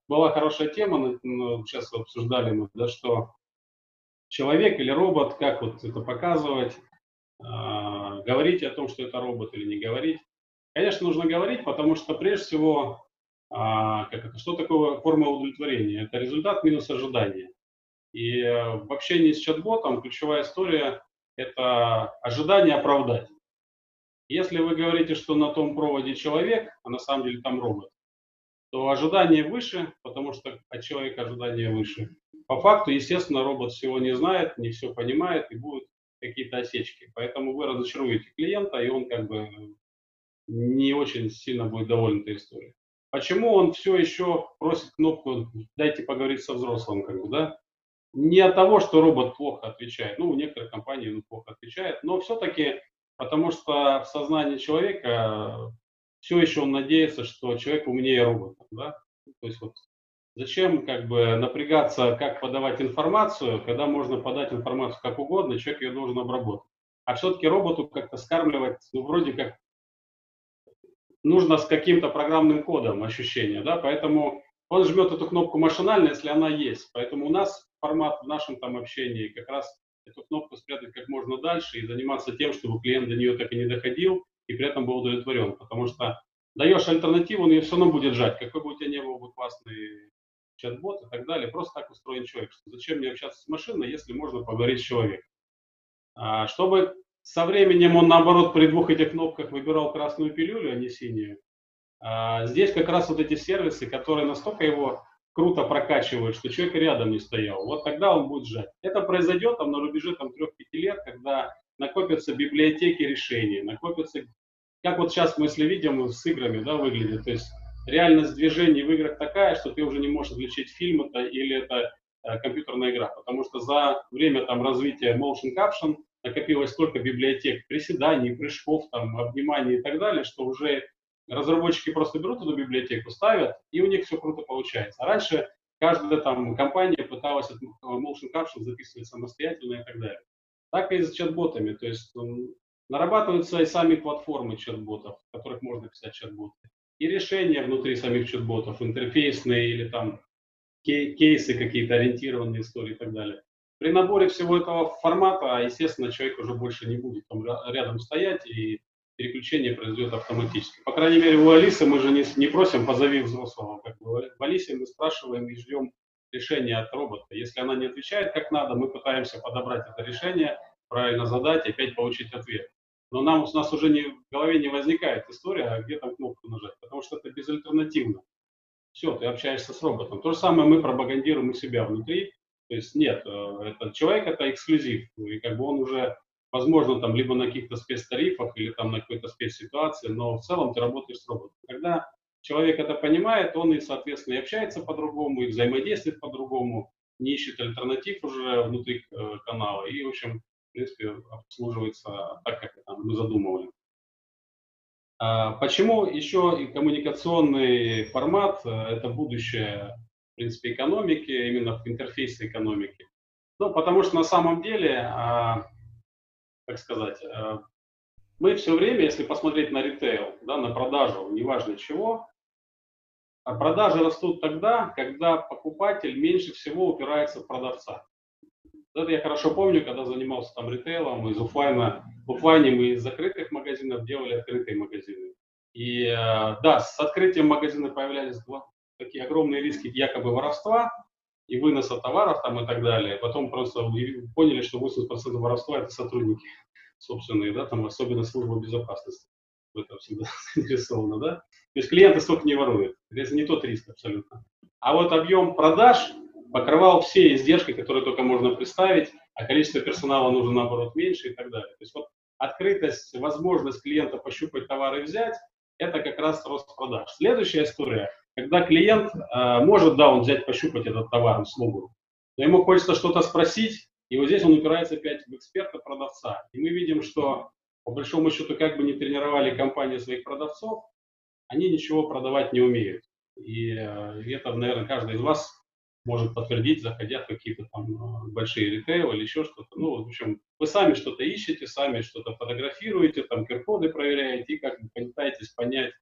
была хорошая тема, ну, сейчас обсуждали мы, да, что человек или робот, как вот это показывать, говорить о том, что это робот или не говорить. Конечно, нужно говорить, потому что прежде всего, а, как это, что такое форма удовлетворения? Это результат минус ожидания. И э, в общении с чат-ботом ключевая история – это ожидание оправдать. Если вы говорите, что на том проводе человек, а на самом деле там робот, то ожидание выше, потому что от человека ожидание выше. По факту, естественно, робот всего не знает, не все понимает и будут какие-то осечки. Поэтому вы разочаруете клиента, и он как бы не очень сильно будет доволен этой историей. Почему он все еще просит кнопку «дайте поговорить со взрослым», как бы, да? Не от того, что робот плохо отвечает, ну, у некоторых компаний он плохо отвечает, но все-таки потому что в сознании человека все еще он надеется, что человек умнее робота, да? То есть вот зачем как бы напрягаться, как подавать информацию, когда можно подать информацию как угодно, человек ее должен обработать. А все-таки роботу как-то скармливать, ну, вроде как нужно с каким-то программным кодом ощущение, да, поэтому он жмет эту кнопку машинально, если она есть. Поэтому у нас формат в нашем там общении как раз эту кнопку спрятать как можно дальше и заниматься тем, чтобы клиент до нее так и не доходил и при этом был удовлетворен. Потому что даешь альтернативу, он ее все равно будет жать. Какой бы у тебя не был бы классный чат-бот и так далее. Просто так устроен человек. Что зачем мне общаться с машиной, если можно поговорить с человеком. А, чтобы со временем он, наоборот, при двух этих кнопках выбирал красную пилюлю, а не синюю. А здесь как раз вот эти сервисы, которые настолько его круто прокачивают, что человек рядом не стоял. Вот тогда он будет жать. Это произойдет там, на рубеже там, 3-5 лет, когда накопятся библиотеки решений, накопятся, как вот сейчас мы, если видим, с играми да, выглядит. То есть реальность движений в играх такая, что ты уже не можешь отличить фильм это или это э, компьютерная игра, потому что за время там развития motion caption накопилось столько библиотек приседаний, прыжков, там, обниманий и так далее, что уже разработчики просто берут эту библиотеку, ставят, и у них все круто получается. А раньше каждая там компания пыталась motion caption записывать самостоятельно и так далее. Так и с чат-ботами, то есть нарабатываются и сами платформы чат-ботов, в которых можно писать чат-боты. И решения внутри самих чат-ботов, интерфейсные или там кейсы какие-то, ориентированные истории и так далее. При наборе всего этого формата, естественно, человек уже больше не будет там рядом стоять, и переключение произойдет автоматически. По крайней мере, у Алисы мы же не, не просим «позови взрослого». Как бы. В Алисе мы спрашиваем и ждем решения от робота. Если она не отвечает как надо, мы пытаемся подобрать это решение, правильно задать и опять получить ответ. Но нам, у нас уже не, в голове не возникает история, а где там кнопку нажать, потому что это безальтернативно. Все, ты общаешься с роботом. То же самое мы пропагандируем у себя внутри, то есть нет, э, этот человек это эксклюзив, и как бы он уже, возможно, там либо на каких-то спецтарифах или там на какой-то спецситуации, но в целом ты работаешь с роботом. Когда человек это понимает, он и, соответственно, и общается по-другому, и взаимодействует по-другому, не ищет альтернатив уже внутри э, канала и, в общем, в принципе, обслуживается так, как там, мы задумывали. А почему еще и коммуникационный формат э, – это будущее принципе, экономики, именно в интерфейсе экономики. Ну, потому что на самом деле, а, как сказать, а, мы все время, если посмотреть на ритейл, да, на продажу, неважно чего, а продажи растут тогда, когда покупатель меньше всего упирается в продавца. Это я хорошо помню, когда занимался там ритейлом, из офлайна, в офлайне мы из закрытых магазинов делали открытые магазины. И да, с открытием магазина появлялись такие огромные риски якобы воровства и выноса товаров там и так далее. Потом просто поняли, что 80% воровства это сотрудники собственные, да, там особенно служба безопасности в этом всегда [LAUGHS] заинтересована, да. То есть клиенты столько не воруют. Это не тот риск абсолютно. А вот объем продаж покрывал все издержки, которые только можно представить, а количество персонала нужно, наоборот, меньше и так далее. То есть вот открытость, возможность клиента пощупать товары и взять, это как раз рост продаж. Следующая история когда клиент э, может, да, он взять, пощупать этот товар, услугу, но ему хочется что-то спросить, и вот здесь он упирается опять в эксперта-продавца. И мы видим, что по большому счету, как бы не тренировали компании своих продавцов, они ничего продавать не умеют. И, э, это, наверное, каждый из вас может подтвердить, заходя в какие-то там э, большие ритейл или еще что-то. Ну, в общем, вы сами что-то ищете, сами что-то фотографируете, там QR-коды проверяете и как бы пытаетесь понять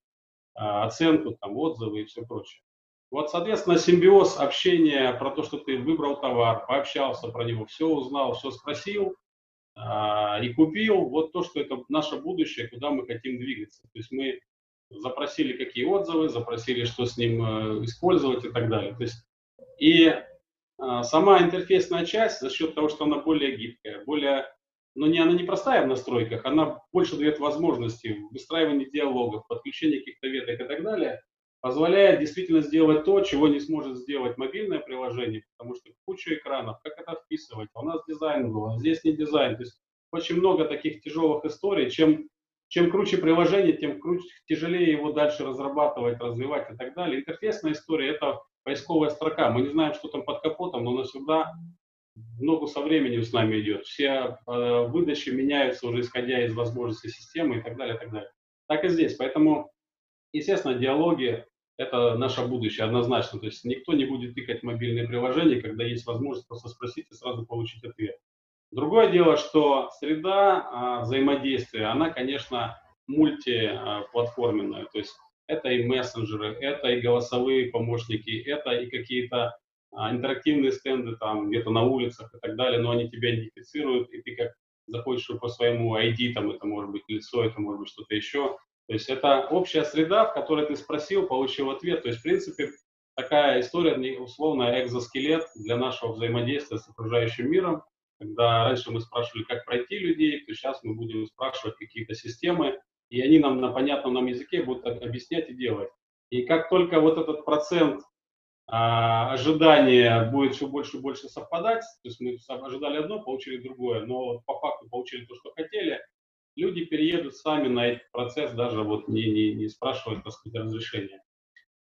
а, оценку, там, отзывы и все прочее. Вот, соответственно, симбиоз общения про то, что ты выбрал товар, пообщался про него, все узнал, все спросил а, и купил, вот то, что это наше будущее, куда мы хотим двигаться. То есть мы запросили какие отзывы, запросили, что с ним э, использовать и так далее. То есть и э, сама интерфейсная часть за счет того, что она более гибкая, более, но не она не простая в настройках, она больше дает возможности выстраивания диалогов, подключения каких-то веток и так далее, позволяет действительно сделать то, чего не сможет сделать мобильное приложение, потому что куча экранов, как это вписывать, а у нас дизайн был, а здесь не дизайн. То есть очень много таких тяжелых историй, чем чем круче приложение, тем круче, тяжелее его дальше разрабатывать, развивать и так далее. Интерфейсная история – это поисковая строка. Мы не знаем, что там под капотом, но она всегда много со временем с нами идет. Все э, выдачи меняются уже исходя из возможностей системы и так далее, и так далее. Так и здесь. Поэтому, естественно, диалоги – это наше будущее однозначно. То есть никто не будет тыкать мобильные приложения, когда есть возможность просто спросить и сразу получить ответ. Другое дело, что среда а, взаимодействия, она, конечно, мультиплатформенная. То есть это и мессенджеры, это и голосовые помощники, это и какие-то а, интерактивные стенды там где-то на улицах и так далее, но они тебя идентифицируют, и ты как заходишь по своему ID, там это может быть лицо, это может быть что-то еще. То есть это общая среда, в которой ты спросил, получил ответ. То есть, в принципе, такая история, условно, экзоскелет для нашего взаимодействия с окружающим миром, когда раньше мы спрашивали, как пройти людей, то сейчас мы будем спрашивать какие-то системы, и они нам на понятном нам языке будут объяснять и делать. И как только вот этот процент а, ожидания будет все больше и больше совпадать, то есть мы ожидали одно, получили другое, но по факту получили то, что хотели, люди переедут сами на этот процесс, даже вот не, не, не спрашивая, так сказать, разрешения.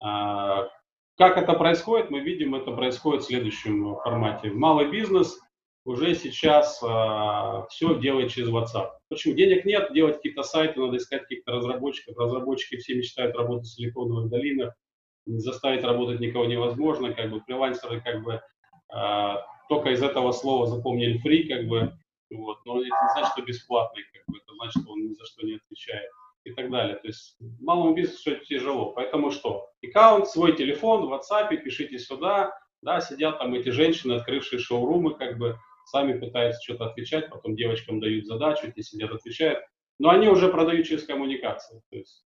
А, как это происходит? Мы видим, это происходит в следующем формате. Малый бизнес уже сейчас а, все делает через WhatsApp. Почему? Денег нет, делать какие-то сайты, надо искать каких-то разработчиков. Разработчики все мечтают работать в силиконовых долинах, заставить работать никого невозможно, как бы фрилансеры как бы а, только из этого слова запомнили free, как бы, вот, но это не значит, что бесплатный, как бы, это значит, что он ни за что не отвечает и так далее. То есть малому бизнесу это тяжело. Поэтому что? Аккаунт, свой телефон в WhatsApp, пишите сюда, да, сидят там эти женщины, открывшие шоурумы, как бы, сами пытаются что-то отвечать, потом девочкам дают задачу, те сидят, отвечают. Но они уже продают через коммуникацию. То есть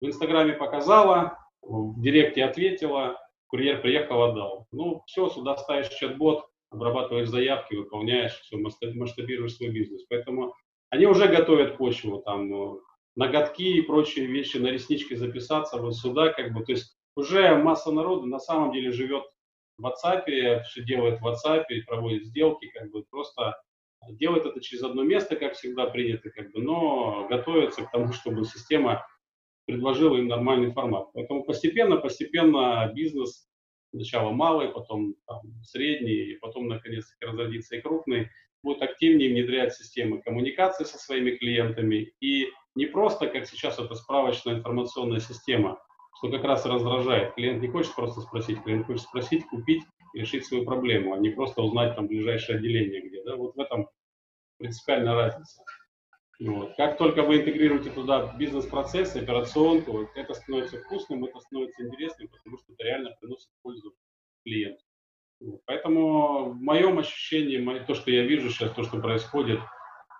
в Инстаграме показала, в Директе ответила, курьер приехал, отдал. Ну, все, сюда ставишь чат-бот, обрабатываешь заявки, выполняешь, все, масштабируешь свой бизнес. Поэтому они уже готовят почву, там, э, ноготки и прочие вещи, на реснички записаться вот сюда, как бы, то есть уже масса народу на самом деле живет в WhatsApp, все делает в WhatsApp, проводит сделки, как бы просто делает это через одно место, как всегда принято, как бы, но готовится к тому, чтобы система предложила им нормальный формат. Поэтому постепенно, постепенно бизнес, сначала малый, потом там, средний, и потом, наконец-таки, разродится и крупный, будет активнее внедрять системы коммуникации со своими клиентами. И не просто, как сейчас, это справочная информационная система, что как раз раздражает. Клиент не хочет просто спросить, клиент хочет спросить, купить решить свою проблему, а не просто узнать там ближайшее отделение где. Да? Вот в этом принципиальная разница. Вот. Как только вы интегрируете туда бизнес-процессы, операционку, вот это становится вкусным, это становится интересным, потому что это реально приносит пользу клиенту. Вот. Поэтому в моем ощущении, то, что я вижу сейчас, то, что происходит,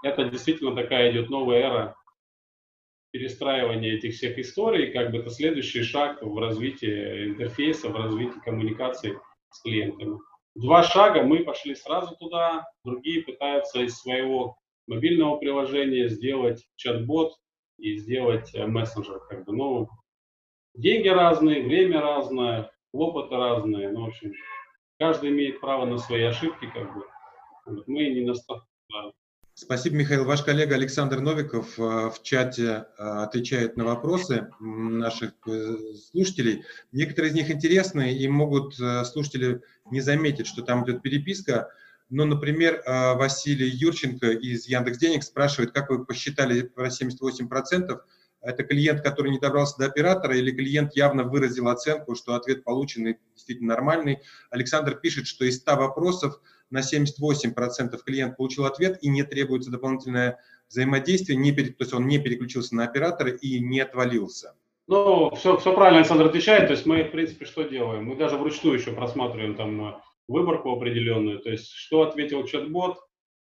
это действительно такая идет новая эра перестраивание этих всех историй, как бы это следующий шаг в развитии интерфейса, в развитии коммуникации с клиентами. Два шага, мы пошли сразу туда, другие пытаются из своего мобильного приложения сделать чат-бот и сделать э, мессенджер. Как бы. Ну, деньги разные, время разное, хлопоты разные. Ну, в общем, каждый имеет право на свои ошибки. Как бы. Мы не настолько Спасибо, Михаил. Ваш коллега Александр Новиков э, в чате э, отвечает на вопросы наших э, слушателей. Некоторые из них интересны и могут слушатели не заметить, что там идет переписка. Но, например, Василий Юрченко из Яндекс Денег спрашивает, как вы посчитали про 78%, Это клиент, который не добрался до оператора, или клиент явно выразил оценку, что ответ полученный действительно нормальный. Александр пишет, что из 100 вопросов на 78% клиент получил ответ и не требуется дополнительное взаимодействие, не, то есть он не переключился на оператора и не отвалился. Ну, все, все правильно Александр отвечает. То есть мы, в принципе, что делаем? Мы даже вручную еще просматриваем там э, выборку определенную. То есть что ответил чат-бот,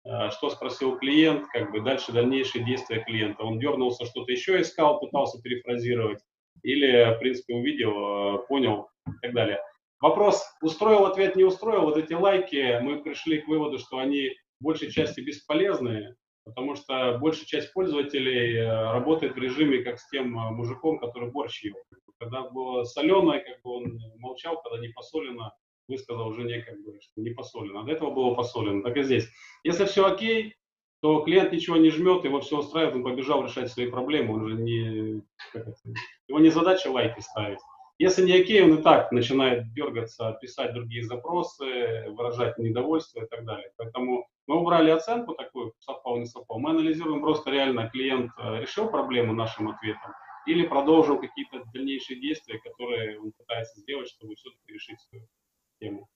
э, что спросил клиент, как бы дальше дальнейшие действия клиента. Он дернулся, что-то еще искал, пытался перефразировать или, в принципе, увидел, э, понял и так далее. Вопрос, устроил ответ, не устроил, вот эти лайки, мы пришли к выводу, что они большей части бесполезны, потому что большая часть пользователей э, работает в режиме, как с тем э, мужиком, который борщ ел. Когда было соленое, как бы он молчал, когда не посолено, высказал жене, как бы, что не посолено. До этого было посолено. Так и здесь. Если все окей, то клиент ничего не жмет, его все устраивает, он побежал решать свои проблемы, он же не, его не задача лайки ставить. Если не окей, он и так начинает дергаться, писать другие запросы, выражать недовольство и так далее. Поэтому мы убрали оценку такую, совпал, не совпал. Мы анализируем просто реально, клиент э, решил проблему нашим ответом или продолжил какие-то дальнейшие действия, которые он пытается сделать, чтобы все-таки решить свою тему.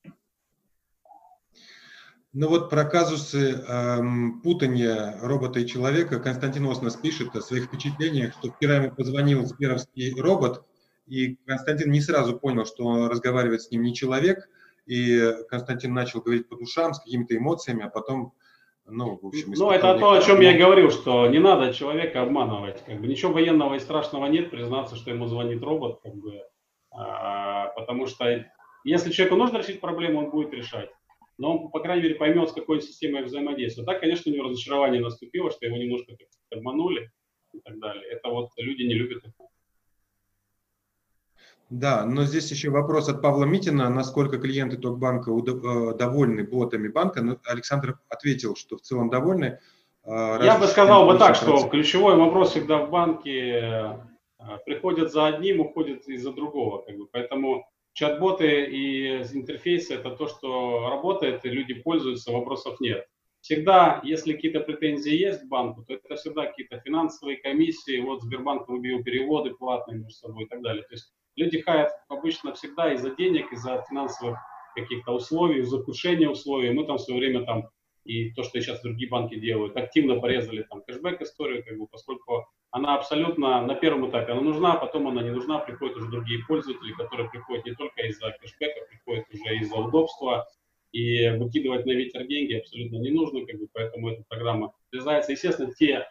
Ну вот про казусы эм, путания робота и человека Константин Оснос пишет о своих впечатлениях, что вчера ему позвонил сберовский робот, и Константин не сразу понял, что разговаривает с ним не человек, и Константин начал говорить по душам с какими-то эмоциями, а потом, ну, в общем... Ну, это то, о чем я говорил, что не надо человека обманывать. Как бы ничего военного и страшного нет, признаться, что ему звонит робот, как бы, а, потому что если человеку нужно решить проблему, он будет решать. Но он, по крайней мере, поймет, с какой системой взаимодействия. Так, конечно, у него разочарование наступило, что его немножко обманули и так далее. Это вот люди не любят это. Да, но здесь еще вопрос от Павла Митина, насколько клиенты Токбанка э, довольны ботами банка. Ну, Александр ответил, что в целом довольны. А, Я бы сказал бы так, что ключевой вопрос всегда в банке э, приходят за одним, уходят из-за другого. Как бы. Поэтому чат-боты и интерфейсы – это то, что работает, и люди пользуются, вопросов нет. Всегда, если какие-то претензии есть к банку, то это всегда какие-то финансовые комиссии, вот Сбербанк выбил переводы платные между собой и так далее. То есть Люди хаят обычно всегда из-за денег, из-за финансовых каких-то условий, из-за ухудшения условий. Мы там в свое время там и то, что сейчас другие банки делают, активно порезали там кэшбэк историю, как бы, поскольку она абсолютно на первом этапе она нужна, потом она не нужна, приходят уже другие пользователи, которые приходят не только из-за кэшбэка, приходят уже из-за удобства, и выкидывать на ветер деньги абсолютно не нужно, как бы, поэтому эта программа срезается. Естественно, те а,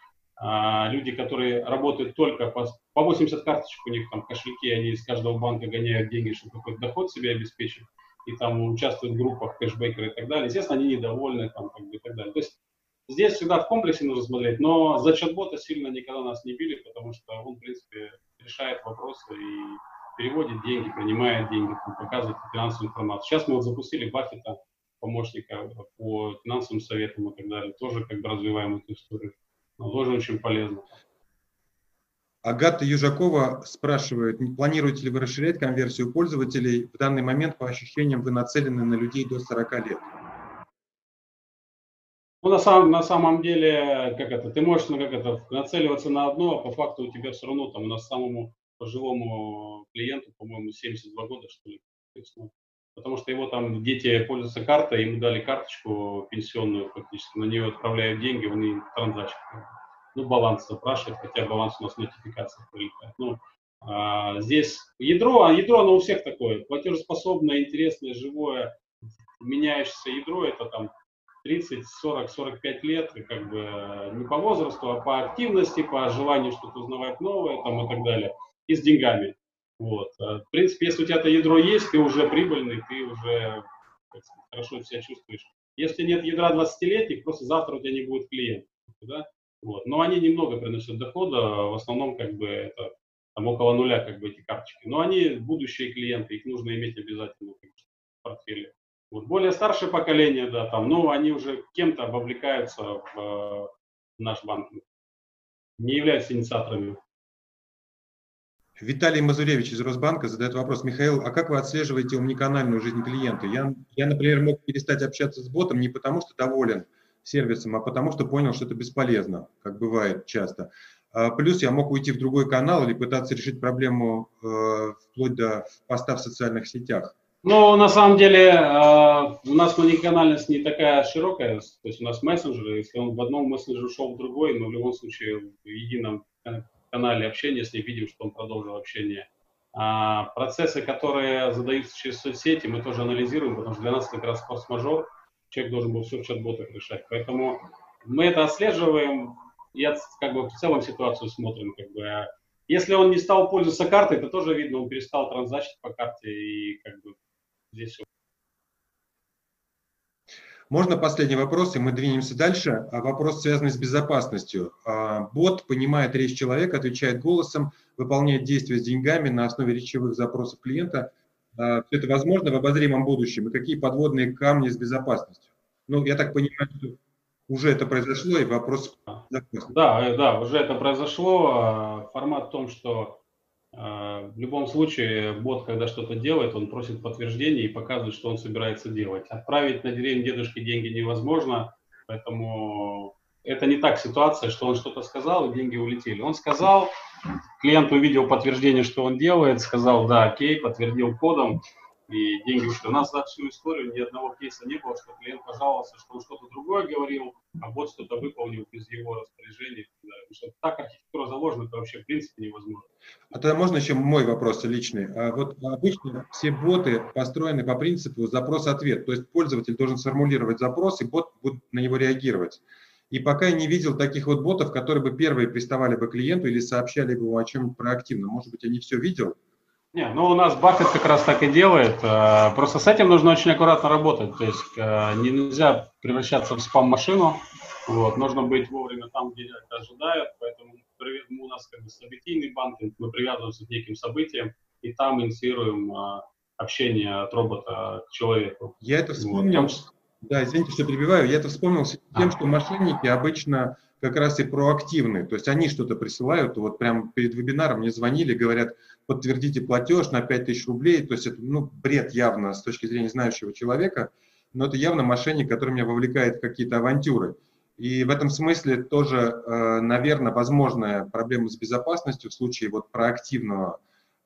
люди, которые работают только по, по 80 карточек, у них там кошельки, они из каждого банка гоняют деньги, чтобы какой-то доход себе обеспечить, и там участвуют в группах, кэшбэкеры и так далее. Естественно, они недовольны там, как бы, и так далее. То есть здесь всегда в комплексе нужно смотреть, но за чат-бота сильно никогда нас не били, потому что он, в принципе, решает вопросы и переводит деньги, принимает деньги, показывает финансовую информацию. Сейчас мы вот запустили Баффета, помощника по финансовым советам и так далее, тоже как бы развиваем эту историю тоже очень полезно. Агата Южакова спрашивает, планируете ли вы расширять конверсию пользователей? В данный момент, по ощущениям, вы нацелены на людей до 40 лет. Ну, на самом, на самом деле, как это, ты можешь ну, как это, нацеливаться на одно, а по факту у тебя все равно там у нас самому пожилому клиенту, по-моему, 72 года, что ли. есть, ну, потому что его там дети пользуются картой, ему дали карточку пенсионную фактически, на нее отправляют деньги, он им транзакцию ну, баланс запрашивает, хотя баланс у нас в нотификациях прилетает. Ну, а, здесь ядро, а ядро оно у всех такое, платежеспособное, интересное, живое, меняющееся ядро, это там 30, 40, 45 лет, и как бы не по возрасту, а по активности, по желанию что-то узнавать новое там, и так далее, и с деньгами. Вот. А, в принципе, если у тебя это ядро есть, ты уже прибыльный, ты уже сказать, хорошо себя чувствуешь. Если нет ядра 20-летних, просто завтра у тебя не будет клиентов. Да? Вот. Но они немного приносят дохода, в основном как бы это там около нуля как бы эти карточки. Но они будущие клиенты, их нужно иметь обязательно в портфеле. Вот. Более старшее поколение, да, там, ну, они уже кем-то вовлекаются в, в наш банк, не являются инициаторами. Виталий Мазуревич из Росбанка задает вопрос. Михаил, а как вы отслеживаете умниканальную жизнь клиента? Я, я, например, мог перестать общаться с ботом не потому, что доволен, сервисом, а потому что понял, что это бесполезно, как бывает часто. А, плюс я мог уйти в другой канал или пытаться решить проблему э, вплоть до поста в социальных сетях. Ну, на самом деле, э, у нас многоканальность не такая широкая, то есть у нас мессенджеры, если он в одном мессенджере ушел в другой, но в любом случае в едином канале общения с ним видим, что он продолжил общение. А процессы, которые задаются через соцсети, мы тоже анализируем, потому что для нас как раз форс-мажор, человек должен был все в чат-ботах решать. Поэтому мы это отслеживаем, я как бы в целом ситуацию смотрим. Как бы. А если он не стал пользоваться картой, это тоже видно, он перестал транзачить по карте и как бы здесь все. Можно последний вопрос, и мы двинемся дальше. А вопрос, связанный с безопасностью. А, бот понимает речь человека, отвечает голосом, выполняет действия с деньгами на основе речевых запросов клиента. Это возможно в обозримом будущем. И какие подводные камни с безопасностью? Ну, я так понимаю, что уже это произошло, и вопрос... Да, э, да, уже это произошло. А, формат в том, что а, в любом случае бот, когда что-то делает, он просит подтверждение и показывает, что он собирается делать. Отправить на деревню дедушки деньги невозможно, поэтому это не так ситуация, что он что-то сказал, и деньги улетели. Он сказал, клиент увидел подтверждение, что он делает, сказал, да, окей, подтвердил кодом, и деньги ушли. У нас за всю историю ни одного кейса не было, что клиент пожаловался, что он что-то другое говорил, а бот что-то выполнил без его распоряжения. Потому что так архитектура заложена, это вообще в принципе невозможно. А тогда можно еще мой вопрос личный? А вот обычно все боты построены по принципу запрос-ответ. То есть пользователь должен сформулировать запрос, и бот будет на него реагировать. И пока я не видел таких вот ботов, которые бы первые приставали бы клиенту или сообщали бы о чем-нибудь проактивно. Может быть, я не все видел, не, ну у нас Баффет как раз так и делает. Э, просто с этим нужно очень аккуратно работать. То есть э, нельзя превращаться в спам-машину. Вот, нужно быть вовремя там, где это ожидают. Поэтому у нас как бы событийный банкинг, мы привязываемся к неким событиям и там инициируем э, общение от робота к человеку. Я это вспомнил. Вот. Да, извините, что перебиваю. Я это вспомнил с тем, а. что мошенники обычно как раз и проактивны. То есть они что-то присылают. Вот прямо перед вебинаром мне звонили, говорят, подтвердите платеж на 5000 рублей. То есть это ну, бред явно с точки зрения знающего человека, но это явно мошенник, который меня вовлекает в какие-то авантюры. И в этом смысле тоже, э, наверное, возможная проблема с безопасностью в случае вот проактивного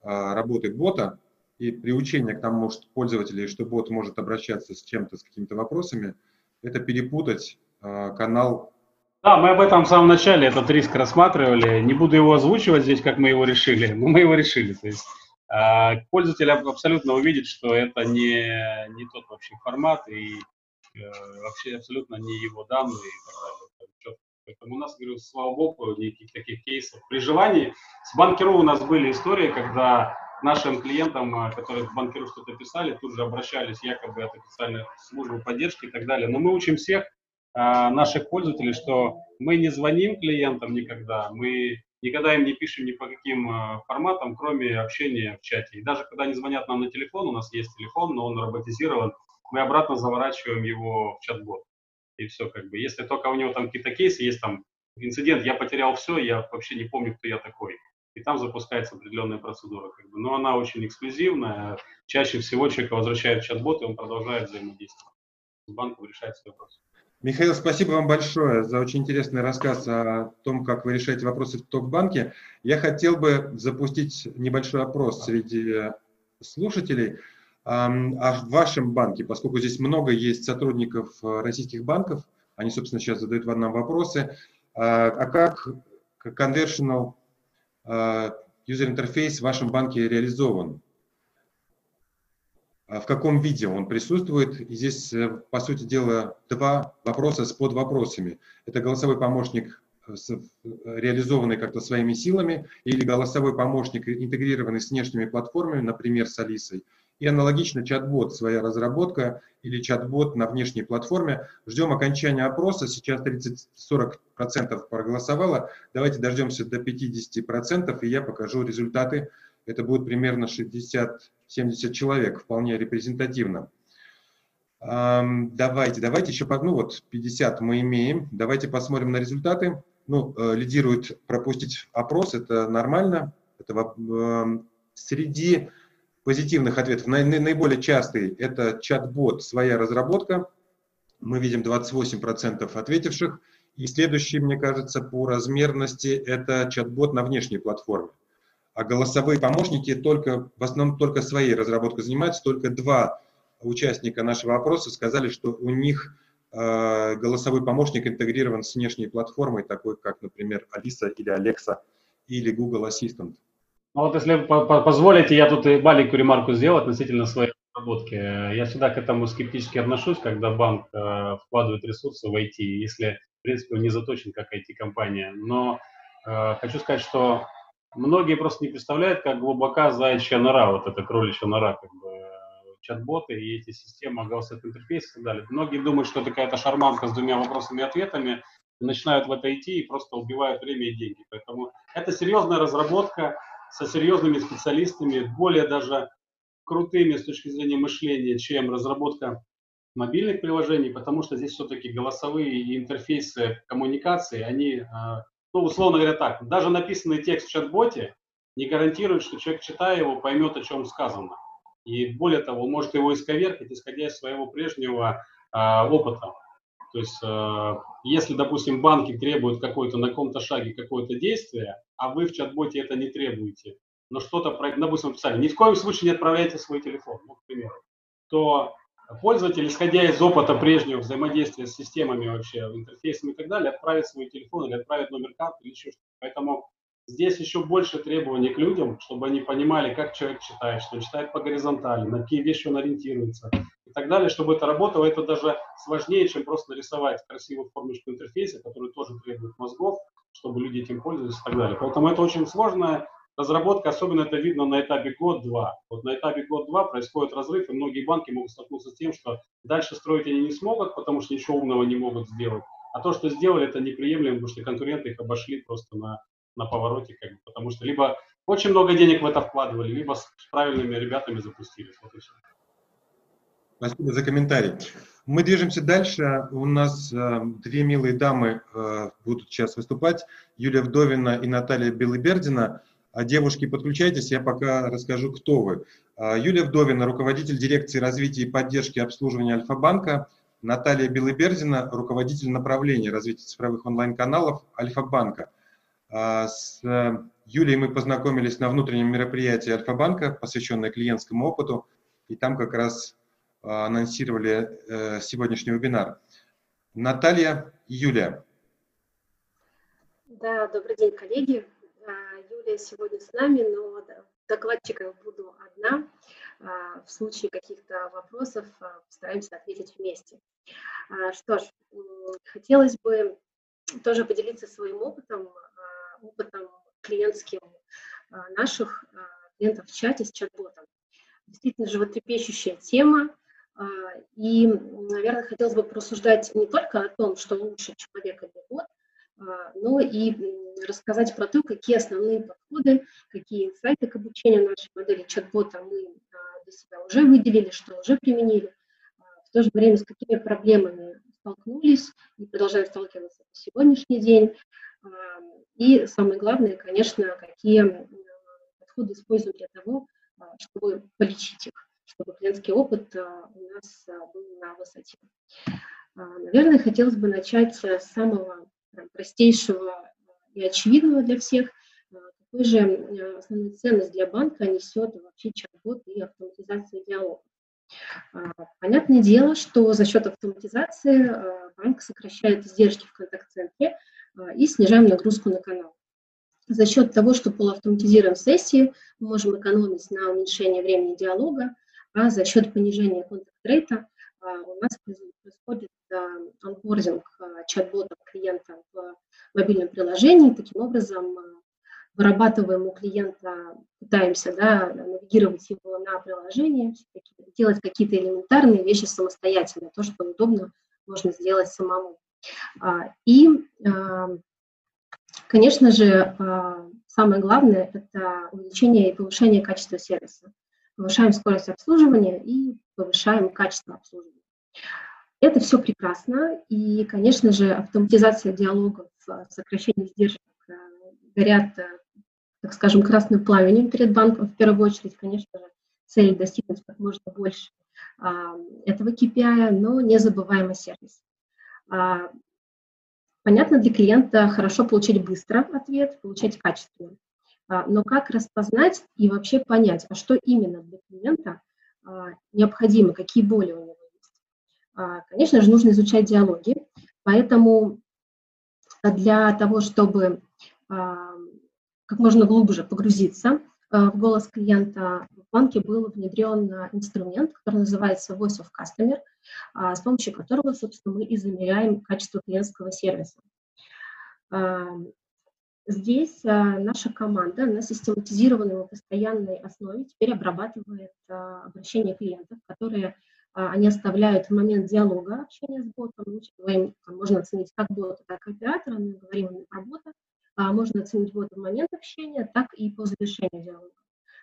э, работы бота и приучения к тому, что пользователей, что бот может обращаться с чем-то, с какими-то вопросами, это перепутать э, канал да, мы об этом в самом начале этот риск рассматривали. Не буду его озвучивать здесь, как мы его решили, но мы его решили. То есть э, пользователь абсолютно увидит, что это не, не тот вообще формат и э, вообще абсолютно не его данные. Поэтому у нас, говорю, слава богу, никаких таких кейсов. При желании, с банкиру у нас были истории, когда нашим клиентам, э, которые в банкиру что-то писали, тут же обращались якобы от официальных служб поддержки и так далее. Но мы учим всех, наших пользователей, что мы не звоним клиентам никогда, мы никогда им не пишем ни по каким а, форматам, кроме общения в чате. И даже когда они звонят нам на телефон, у нас есть телефон, но он роботизирован, мы обратно заворачиваем его в чат-бот. И все как бы. Если только у него там какие-то кейсы, есть там инцидент, я потерял все, я вообще не помню, кто я такой. И там запускается определенная процедура. Как бы. Но она очень эксклюзивная. Чаще всего человека возвращает в чат-бот, и он продолжает взаимодействовать. С банком решает свой вопрос. Михаил, спасибо вам большое за очень интересный рассказ о том, как вы решаете вопросы в Токбанке. Я хотел бы запустить небольшой опрос среди слушателей а в вашем банке, поскольку здесь много есть сотрудников российских банков, они, собственно, сейчас задают нам вопросы, а, а как conversational а, user interface в вашем банке реализован? А в каком виде он присутствует. И здесь, э, по сути дела, два вопроса с подвопросами. Это голосовой помощник, э, э, реализованный как-то своими силами, или голосовой помощник, интегрированный с внешними платформами, например, с Алисой. И аналогично чат-бот, своя разработка или чат-бот на внешней платформе. Ждем окончания опроса. Сейчас 30-40% проголосовало. Давайте дождемся до 50%, и я покажу результаты это будет примерно 60-70 человек, вполне репрезентативно. Давайте, давайте еще, ну вот 50 мы имеем, давайте посмотрим на результаты. Ну, э, лидирует пропустить опрос, это нормально. Это, среди позитивных ответов наиболее частый это чат-бот, своя разработка. Мы видим 28% ответивших И следующий, мне кажется, по размерности – это чат-бот на внешней платформе. А голосовые помощники только, в основном только своей разработкой занимаются. Только два участника нашего опроса сказали, что у них э, голосовой помощник интегрирован с внешней платформой, такой как, например, Алиса или Алекса или Google Assistant. Ну вот если позволите, я тут и маленькую ремарку сделаю относительно своей разработки. Я всегда к этому скептически отношусь, когда банк э, вкладывает ресурсы в IT, если, в принципе, он не заточен как IT-компания. Но э, хочу сказать, что многие просто не представляют, как глубока заячья нора, вот эта кроличья нора, как бы чат-боты и эти системы голосовых интерфейсов и так далее. Многие думают, что это какая-то шарманка с двумя вопросами и ответами, начинают в это идти и просто убивают время и деньги. Поэтому это серьезная разработка со серьезными специалистами, более даже крутыми с точки зрения мышления, чем разработка мобильных приложений, потому что здесь все-таки голосовые интерфейсы коммуникации, они, а, ну, условно говоря так, даже написанный текст в чат-боте не гарантирует, что человек, читая его, поймет, о чем сказано. И более того, может его исковеркать, исходя из своего прежнего а, опыта. То есть, э, если, допустим, банки требуют какой-то на каком-то шаге какое-то действие, а вы в чат-боте это не требуете, но что-то, допустим, написали, ни в коем случае не отправляйте свой телефон, ну, к примеру, то пользователь, исходя из опыта прежнего взаимодействия с системами вообще, интерфейсами и так далее, отправит свой телефон или отправит номер карты или еще что-то. Поэтому здесь еще больше требований к людям, чтобы они понимали, как человек читает, что он читает по горизонтали, на какие вещи он ориентируется и так далее, чтобы это работало. Это даже сложнее, чем просто нарисовать красивую формочку интерфейса, который тоже требует мозгов, чтобы люди этим пользовались и так далее. Поэтому это очень сложная разработка, особенно это видно на этапе год-два. Вот на этапе год-два происходит разрыв, и многие банки могут столкнуться с тем, что дальше строить они не смогут, потому что ничего умного не могут сделать. А то, что сделали, это неприемлемо, потому что конкуренты их обошли просто на, на повороте, как бы, потому что либо очень много денег в это вкладывали, либо с правильными ребятами запустились. Вот и все. Спасибо за комментарий. Мы движемся дальше. У нас э, две милые дамы э, будут сейчас выступать. Юлия Вдовина и Наталья Белыбердина. А девушки, подключайтесь, я пока расскажу, кто вы. А, Юлия Вдовина, руководитель дирекции развития и поддержки обслуживания Альфа-банка. Наталья Белыбердина, руководитель направления развития цифровых онлайн-каналов Альфа-банка. А, с э, Юлией мы познакомились на внутреннем мероприятии Альфа-банка, посвященное клиентскому опыту, и там как раз анонсировали э, сегодняшний вебинар. Наталья, Юлия. Да, добрый день, коллеги. А, Юлия сегодня с нами, но докладчиком буду одна. А, в случае каких-то вопросов постараемся ответить вместе. Что ж, хотелось бы тоже поделиться своим опытом, опытом клиентским наших клиентов в чате с чат-ботом. Действительно животрепещущая тема, а, и, наверное, хотелось бы порассуждать не только о том, что лучше человек или бот, а, но и рассказать про то, какие основные подходы, какие инсайты к обучению нашей модели чат-бота мы а, для себя уже выделили, что уже применили, в то же время с какими проблемами столкнулись и продолжаем сталкиваться по сегодняшний день. И самое главное, конечно, какие подходы используем для того, чтобы полечить их чтобы клиентский опыт а, у нас а, был на высоте. А, наверное, хотелось бы начать с самого простейшего и очевидного для всех. Какой же основную ценность для банка несет вообще чат-бот и автоматизация диалога? Понятное дело, что за счет автоматизации банк сокращает издержки в контакт-центре и снижаем нагрузку на канал. За счет того, что полуавтоматизируем сессии, мы можем экономить на уменьшении времени диалога, а за счет понижения контакт-рейта у нас происходит а, онбординг а, чат-бота клиента в мобильном приложении. Таким образом, вырабатываем у клиента, пытаемся да, навигировать его на приложение, делать какие-то элементарные вещи самостоятельно, то, что удобно, можно сделать самому. И, конечно же, самое главное – это увеличение и повышение качества сервиса повышаем скорость обслуживания и повышаем качество обслуживания. Это все прекрасно, и, конечно же, автоматизация диалогов, сокращение издержек э, горят, э, так скажем, красным пламенем перед банком. В первую очередь, конечно же, цель достигнуть как можно больше а, этого KPI, но не забываем о сервисе. А, Понятно, для клиента хорошо получить быстро ответ, получать качественно. А, но как распознать и вообще понять, а что именно для клиента а, необходимо, какие боли у него есть? А, конечно же, нужно изучать диалоги, поэтому для того, чтобы как можно глубже погрузиться в голос клиента, в банке был внедрен инструмент, который называется Voice of Customer – с помощью которого, собственно, мы и замеряем качество клиентского сервиса. А, здесь а, наша команда на систематизированной и постоянной основе теперь обрабатывает обращения клиентов, которые они оставляют в момент диалога общения с ботом. Мы говорим, можно оценить как бота, так и оператора, мы говорим про бота. Можно оценить бота в момент общения, так и по завершению диалога.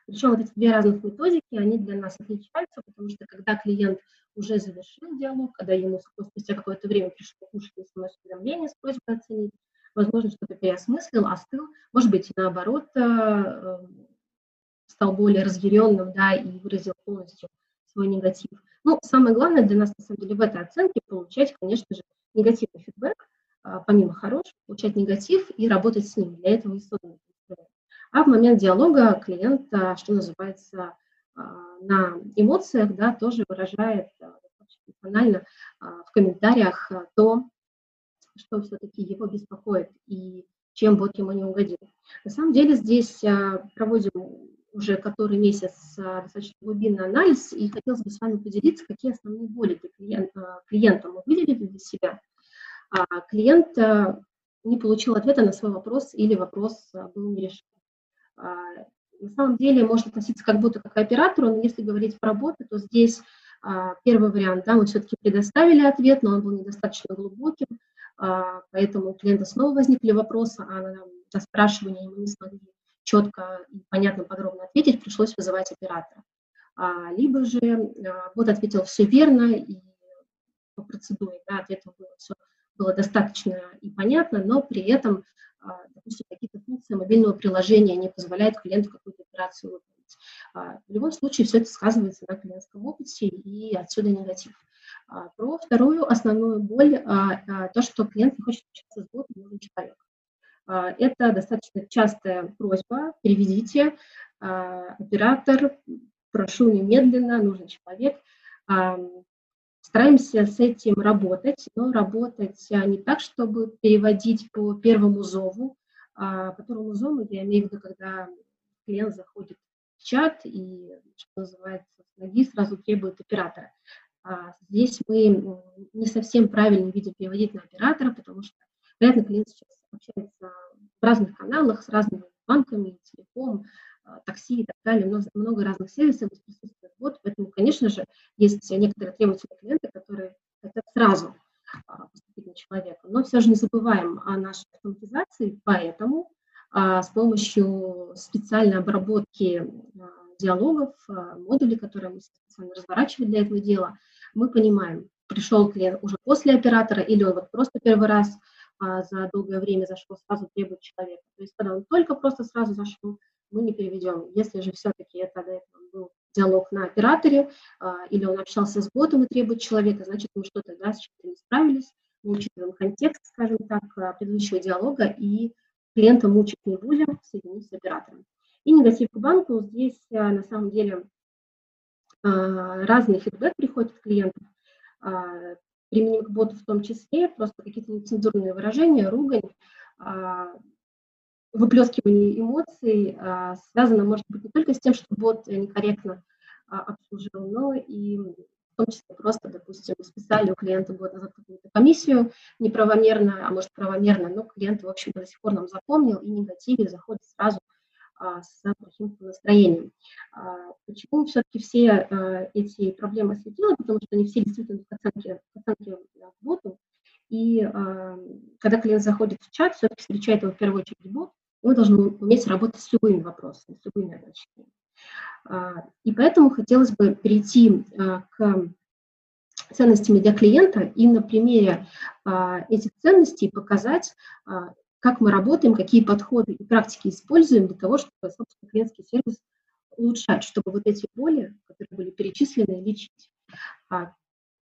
Причем вот эти две разных методики, они для нас отличаются, потому что когда клиент уже завершил диалог, когда ему спустя какое-то время пришло кушать смс-уведомление с просьбой оценить, возможно, что-то переосмыслил, остыл, может быть, наоборот, э, эм, стал более разъяренным, да, и выразил полностью свой негатив. Ну, самое главное для нас, на самом деле, в этой оценке получать, конечно же, негативный фидбэк, а, помимо хорошего, получать негатив и работать с ним. Для этого и создан а в момент диалога клиент, а, что называется, а, на эмоциях, да, тоже выражает эмоционально в комментариях то, что все-таки его беспокоит и чем бот ему не угодил. На самом деле здесь проводим уже который месяц достаточно глубинный анализ, и хотелось бы с вами поделиться, какие основные боли для клиента, клиента мы выделили для себя. Клиент не получил ответа на свой вопрос или вопрос был не решен. А, на самом деле может относиться как будто как оператору, но если говорить про бота, то здесь а, первый вариант, да, мы все-таки предоставили ответ, но он был недостаточно глубоким, а, поэтому у клиента снова возникли вопросы, а на, спрашивание мы не смогли четко и понятно, подробно ответить, пришлось вызывать оператора. Либо же бот ответил все верно, и по процедуре да, ответа было все было достаточно и понятно, но при этом а, допустим, какие-то функции мобильного приложения не позволяют клиенту какую-то операцию выполнить. А, в любом случае все это сказывается на клиентском опыте, и отсюда негатив. А, про вторую основную боль, то, что клиент не хочет общаться с ботом, нужен человек. Это достаточно частая просьба, переведите, оператор, прошу немедленно, нужен человек. Стараемся с этим работать, но работать а, не так, чтобы переводить по первому зову. А по первому зову я имею в виду, когда клиент заходит чат и, что называется, ноги сразу требует оператора. А здесь мы не совсем правильно видим переводить на оператора, потому что, вероятно, клиент сейчас общается в разных каналах с разными банками, телеком, а, такси и так далее, много, много разных сервисов, присутствует. Бот, поэтому, конечно же, есть некоторые требовательные клиенты, которые хотят сразу а, поступить на человека, но все же не забываем о нашей автоматизации, поэтому с помощью специальной обработки диалогов, модулей, которые мы специально разворачивали для этого дела, мы понимаем, пришел клиент уже после оператора или вот просто первый раз за долгое время зашел, сразу требует человека. То есть когда он только просто сразу зашел, мы не переведем. Если же все-таки это до этого был диалог на операторе, а, или он общался с ботом и требует человека, значит, мы что-то да, с чем-то не справились, мы учитываем контекст, скажем так, а, предыдущего диалога, и клиента мучить не будем, соединить с оператором. И негатив к банку, здесь а, на самом деле разный фидбэк приходит от клиентов, применим к боту в том числе, просто какие-то нецензурные выражения, ругань, выплескивание эмоций связано, может быть, не только с тем, что бот некорректно обслужил, но и в том числе просто, допустим, списали у клиента год назад какую-то комиссию неправомерно, а может правомерно, но клиент, в общем, до сих пор нам запомнил и негативе заходит сразу а, с плохим настроением. А, почему все-таки все а, эти проблемы осветила? Потому что они все действительно в оценке, в оценке боту, и а, когда клиент заходит в чат, все-таки встречает его в первую очередь бот, мы должны уметь работать с любыми вопросами, с любыми обращениями. А, и поэтому хотелось бы перейти а, к ценностями для клиента и на примере а, этих ценностей показать, как мы работаем, какие подходы и практики используем для того, чтобы, собственно, клиентский сервис улучшать, чтобы вот эти боли, которые были перечислены, лечить.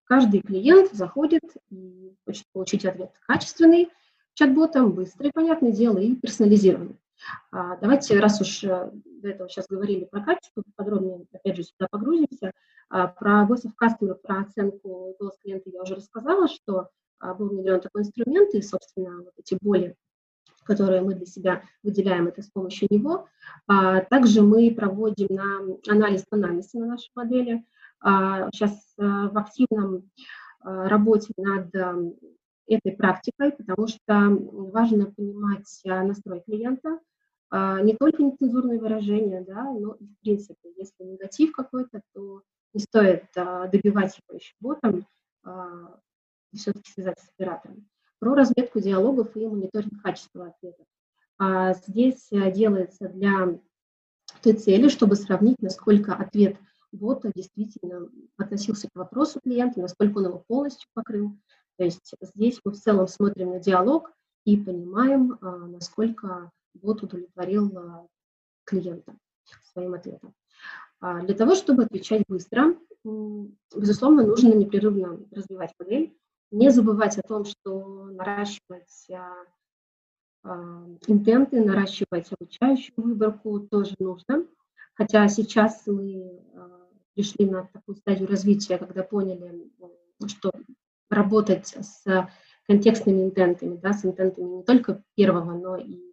Каждый клиент заходит и хочет получить ответ качественный, чат-ботом, быстрый, понятное дело, и персонализированный. А, давайте, раз уж э, до этого сейчас говорили про качество, подробнее, опять же, сюда погрузимся. А, про Voice of Customer, про оценку голос клиента я уже рассказала, что а, был внедрен такой инструмент, и, собственно, вот эти боли, которые мы для себя выделяем, это с помощью него. Также мы проводим на анализ тональности на нашей модели. Сейчас э, в активном э, работе над этой практикой, потому что важно понимать настрой клиента, не только нецензурные выражения, да, но и в принципе, если негатив какой-то, то не стоит а, добивать его еще ботом, а, все-таки связаться с оператором. Про разметку диалогов и мониторинг качества ответов. А, здесь делается для той цели, чтобы сравнить, насколько ответ бота действительно относился к вопросу клиента, насколько он его полностью покрыл. То есть здесь мы в целом смотрим на диалог и понимаем, насколько бот удовлетворил а, клиента своим ответом. А, для того, чтобы отвечать быстро, безусловно, нужно непрерывно развивать модель, не забывать о том, что наращивать а, интенты, наращивать обучающую выборку тоже нужно. Хотя сейчас мы пришли на такую стадию развития, когда поняли, что работать с контекстными интентами, да, с интентами не только первого, но и а,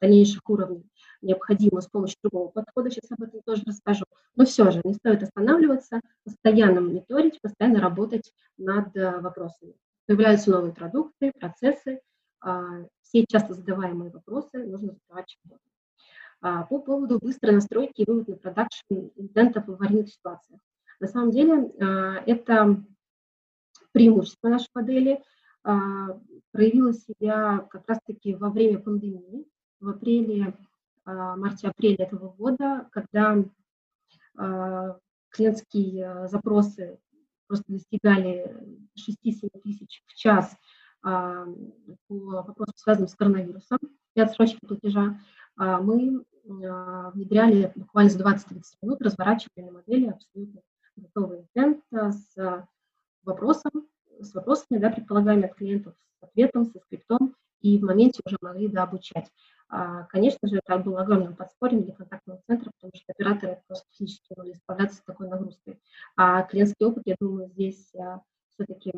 дальнейших уровней необходимо с помощью другого подхода, сейчас об этом тоже расскажу. Но все же не стоит останавливаться, постоянно мониторить, постоянно работать над э, вопросами. Появляются новые продукты, процессы, а, все часто задаваемые вопросы нужно задавать чат а, По поводу быстрой настройки и вывод на продакшн интентов в аварийных ситуациях. На самом деле это преимущество нашей модели, проявило себя как раз-таки во время пандемии, в апреле, а, марте-апреле этого года, когда а, клиентские а, запросы просто достигали 6-7 тысяч в час по вопросам, связанным с коронавирусом и отсрочки платежа, мы внедряли буквально за 20-30 минут, разворачивали на модели абсолютно готовый интент с вопросом, с вопросами, да, предполагаемыми от клиентов, с ответом, со скриптом, и в моменте уже могли да, обучать. А, конечно же, это было огромным подспорьем для контактного центра, потому что операторы просто физически могли справляться с такой нагрузкой. А клиентский опыт, я думаю, здесь а, все-таки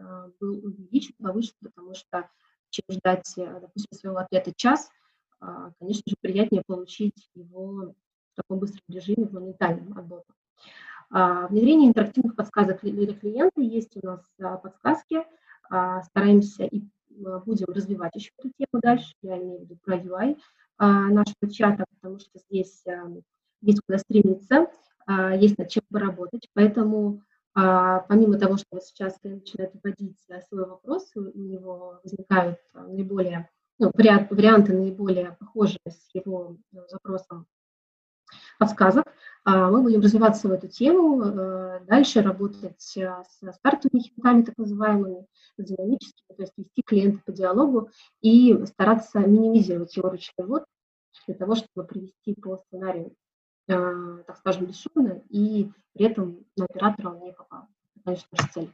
а, был увеличен, повышен, потому что чем ждать, допустим, своего ответа час, конечно же, приятнее получить его в таком быстром режиме, в моментальном от. Внедрение интерактивных подсказок для клиента. Есть у нас подсказки. Стараемся и Э, будем развивать еще эту тему дальше, я имею в виду про UI а, нашего чата, потому что здесь эм, есть куда стремиться, а, есть над чем поработать, поэтому а, помимо того, что вот сейчас начинает вводить э, свой вопрос, у него возникают э, наиболее, ну, варианты наиболее похожие с его запросом подсказок. А, мы будем развиваться в эту тему, э, дальше работать э, с стартовыми хитами, так называемыми, динамическими, то есть вести клиента по диалогу и стараться минимизировать его ручной ввод для того, чтобы привести по сценарию, э, так скажем, бесшумно, и при этом на оператора он не попал. Это, конечно, наша цель.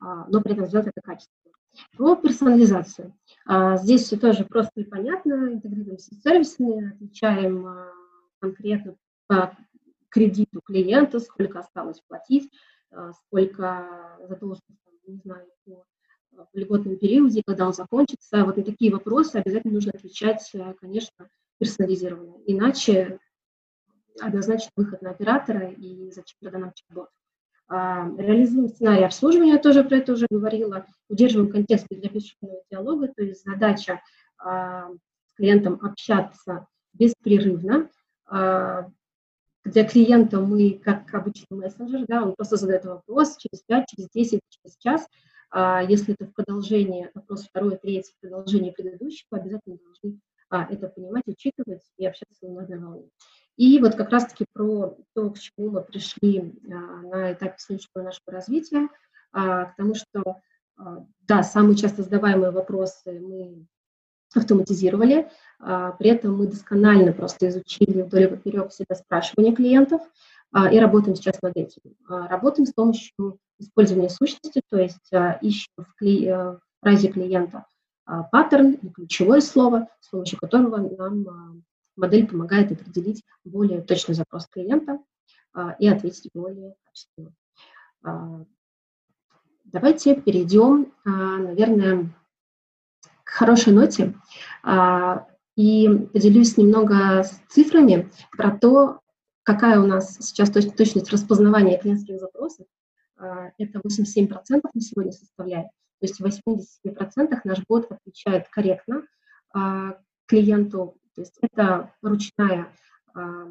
А, но при этом сделать это качественно. Про персонализацию. А, здесь все тоже просто и понятно. Интегрируемся с сервисами, отвечаем конкретно по кредиту клиента, сколько осталось платить, а, сколько задолженность, не знаю, по а, в льготном периоде, когда он закончится. Вот на такие вопросы обязательно нужно отвечать, а, конечно, персонализированно. Иначе однозначно выход на оператора и зачем тогда нам чат-бот. Реализуем сценарий обслуживания, я тоже про это уже говорила. Удерживаем контекст для бесшумного диалога, то есть задача с клиентом общаться беспрерывно, а, для клиента мы, как обычный мессенджер, да, он просто задает вопрос через 5, через 10, через час. А если это в продолжении, вопрос второй, третий, в продолжении предыдущего, обязательно должны а, это понимать, учитывать и общаться на одной волне. И вот как раз-таки про то, к чему мы пришли а, на этапе следующего нашего развития, а, к тому, что, а, да, самые часто задаваемые вопросы мы автоматизировали. А, при этом мы досконально просто изучили вдоль и поперек все спрашивания клиентов а, и работаем сейчас над этим. А, работаем с помощью использования сущности, то есть ищем в. Э, в фразе клиента паттерн ключевое слово, с помощью которого нам модель помогает определить более точный запрос клиента и ответить более качественно. Давайте перейдем, наверное, хорошей ноте и поделюсь немного с цифрами про то, какая у нас сейчас точ- точность распознавания клиентских запросов. А, это 87% на сегодня составляет. То есть в 80% наш бот отвечает корректно а, клиенту. То есть это ручная, а,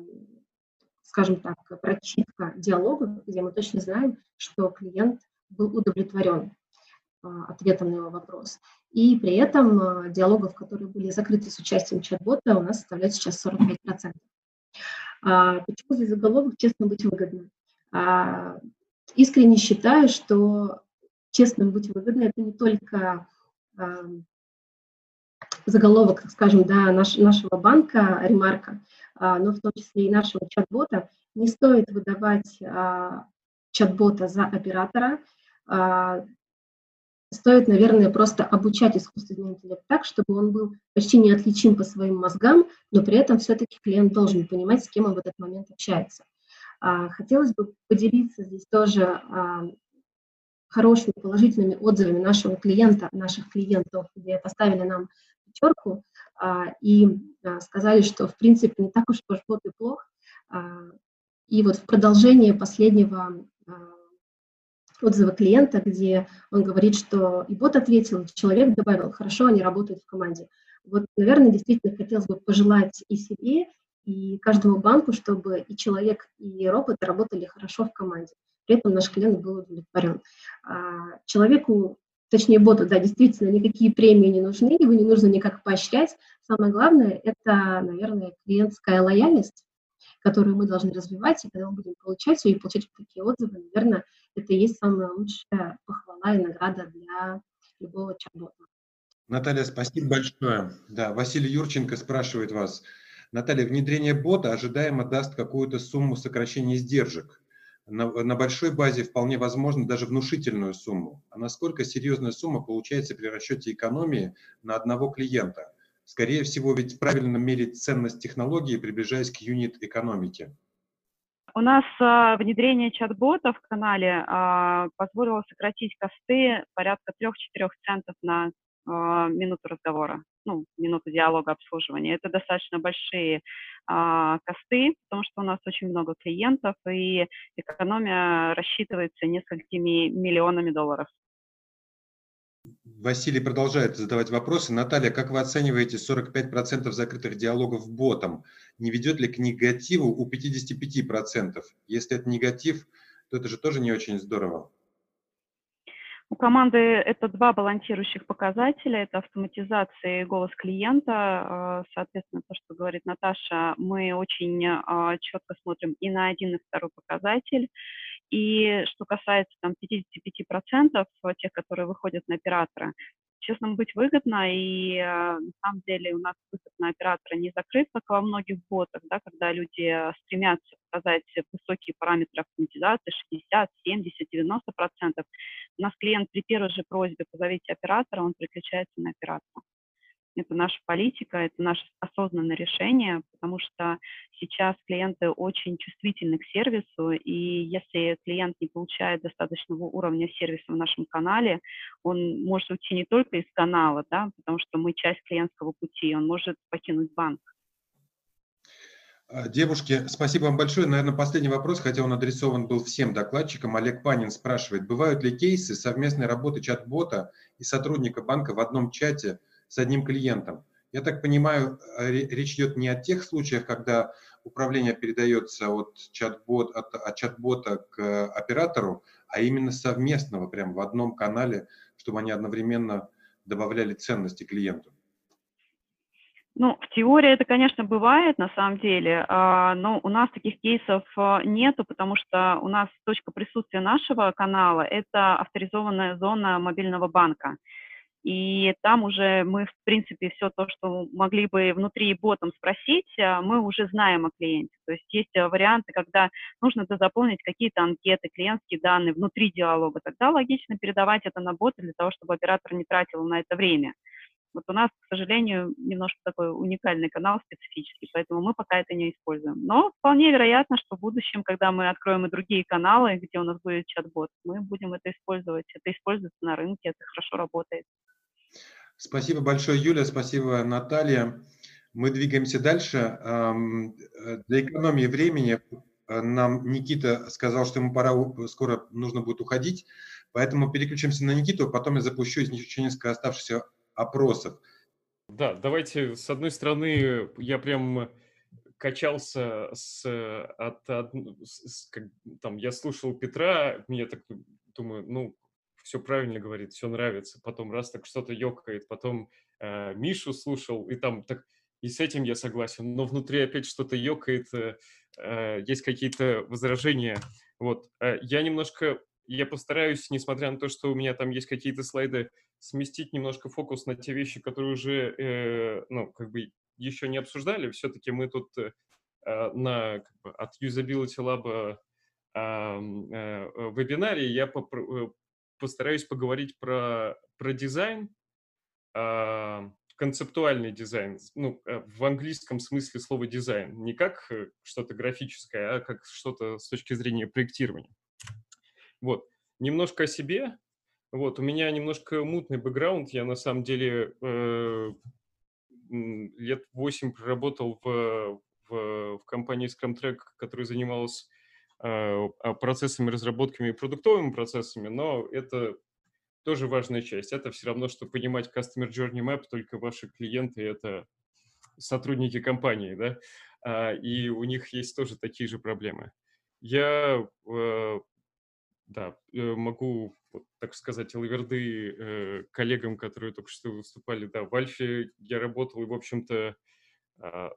скажем так, прочитка диалога, где мы точно знаем, что клиент был удовлетворен ответом на его вопрос. И при этом диалогов, которые были закрыты с участием чат-бота, у нас составляет сейчас 45%. А, почему здесь заголовок «Честно быть выгодно»? А, искренне считаю, что честным быть выгодно – это не только а, заголовок, скажем, да, наш, нашего банка, ремарка, а, но в том числе и нашего чат-бота. Не стоит выдавать а, чат-бота за оператора, а, стоит, наверное, просто обучать искусственный интеллект так, чтобы он был почти неотличим по своим мозгам, но при этом все-таки клиент должен понимать, с кем он в этот момент общается. А, хотелось бы поделиться здесь тоже а, хорошими положительными отзывами нашего клиента, наших клиентов, где поставили нам пятерку а, и сказали, что в принципе не так уж бот и плох. И вот в продолжение последнего отзывы клиента, где он говорит, что и бот ответил, человек добавил, хорошо, они работают в команде. Вот, наверное, действительно хотелось бы пожелать и себе, и каждому банку, чтобы и человек, и робот работали хорошо в команде. При этом наш клиент был удовлетворен. А, человеку, точнее боту, да, действительно, никакие премии не нужны, его не нужно никак поощрять. Самое главное – это, наверное, клиентская лояльность, которую мы должны развивать, и когда мы будем получать ее и получать такие отзывы, наверное, это и есть самая лучшая похвала и награда для любого чат-бота. Наталья, спасибо большое. Да, Василий Юрченко спрашивает вас. Наталья, внедрение бота ожидаемо даст какую-то сумму сокращения издержек. На, на большой базе вполне возможно даже внушительную сумму. А насколько серьезная сумма получается при расчете экономии на одного клиента? Скорее всего, ведь правильно мерить ценность технологии, приближаясь к юнит-экономике. У нас а, внедрение чат-бота в канале а, позволило сократить косты порядка 3-4 центов на а, минуту разговора, ну, минуту диалога обслуживания. Это достаточно большие а, косты, потому что у нас очень много клиентов, и экономия рассчитывается несколькими миллионами долларов. Василий продолжает задавать вопросы. Наталья, как вы оцениваете 45% закрытых диалогов ботом? Не ведет ли к негативу у 55%? Если это негатив, то это же тоже не очень здорово. У команды это два балансирующих показателя. Это автоматизация и голос клиента. А, соответственно, то, что говорит Наташа, мы очень а, четко смотрим и на один, и второй показатель. И что касается там 55% тех, которые выходят на оператора, честно быть выгодно, и э, на самом деле у нас выход на оператора не закрыт, как во многих ботах, да, когда люди стремятся показать высокие параметры автоматизации, 60, 70, 90 процентов. У нас клиент при первой же просьбе позовите оператора, он переключается на оператора это наша политика, это наше осознанное решение, потому что сейчас клиенты очень чувствительны к сервису, и если клиент не получает достаточного уровня сервиса в нашем канале, он может уйти не только из канала, да, потому что мы часть клиентского пути, он может покинуть банк. А, девушки, спасибо вам большое. Наверное, последний вопрос, хотя он адресован был всем докладчикам. Олег Панин спрашивает, бывают ли кейсы совместной работы чат-бота и сотрудника банка в одном чате – с одним клиентом. Я так понимаю, э, речь идет не о тех случаях, когда управление передается от, чат-бот, от, от чат-бота к оператору, а именно совместного, прямо в одном канале, чтобы они одновременно добавляли ценности клиенту. Ну, в теории это, конечно, бывает на самом деле, а, но у нас таких кейсов а, нету, потому что у нас точка присутствия нашего канала – это авторизованная зона мобильного банка и там уже мы, в принципе, все то, что могли бы внутри ботом спросить, а, мы уже знаем о клиенте. То есть есть а, варианты, когда нужно заполнить какие-то анкеты, клиентские данные внутри диалога. Тогда логично передавать это на бота для того, чтобы оператор не тратил на это время. Вот у нас, к сожалению, немножко такой уникальный канал, специфический, поэтому мы пока это не используем. Но вполне вероятно, что в будущем, когда мы откроем и другие каналы, где у нас будет чат-бот, мы будем это использовать. Это используется на рынке, это хорошо работает. Спасибо большое, Юля, спасибо, Наталья. Мы двигаемся дальше. Э, для экономии времени э, нам Никита сказал, что ему пора, скоро нужно будет уходить, поэтому переключимся на Никиту, потом я запущу еще несколько оставшихся опросов. Да, давайте, с одной стороны, я прям качался с, от, от с, как, там, я слушал Петра, мне так думаю, ну, все правильно говорит, все нравится, потом раз так что-то ёкает, потом э, Мишу слушал, и там так, и с этим я согласен, но внутри опять что-то ёкает, э, э, есть какие-то возражения, вот. Э, я немножко, я постараюсь, несмотря на то, что у меня там есть какие-то слайды, сместить немножко фокус на те вещи, которые уже, э, ну, как бы еще не обсуждали. Все-таки мы тут э, на, как бы, от Usability Lab э, э, вебинаре я попро- э, постараюсь поговорить про, про дизайн, э, концептуальный дизайн, ну, э, в английском смысле слова дизайн, не как э, что-то графическое, а как что-то с точки зрения проектирования. Вот. Немножко о себе, вот, у меня немножко мутный бэкграунд. Я на самом деле э, лет 8 проработал в, в, в компании ScrumTrack, которая занималась процессами, разработками и продуктовыми процессами, но это тоже важная часть. Это все равно, что понимать Customer Journey Map, только ваши клиенты — это сотрудники компании, да, а, и у них есть тоже такие же проблемы. Я, э, да, э, могу так сказать, лаверды э, коллегам, которые только что выступали. Да, в Альфе я работал и, в общем-то, э,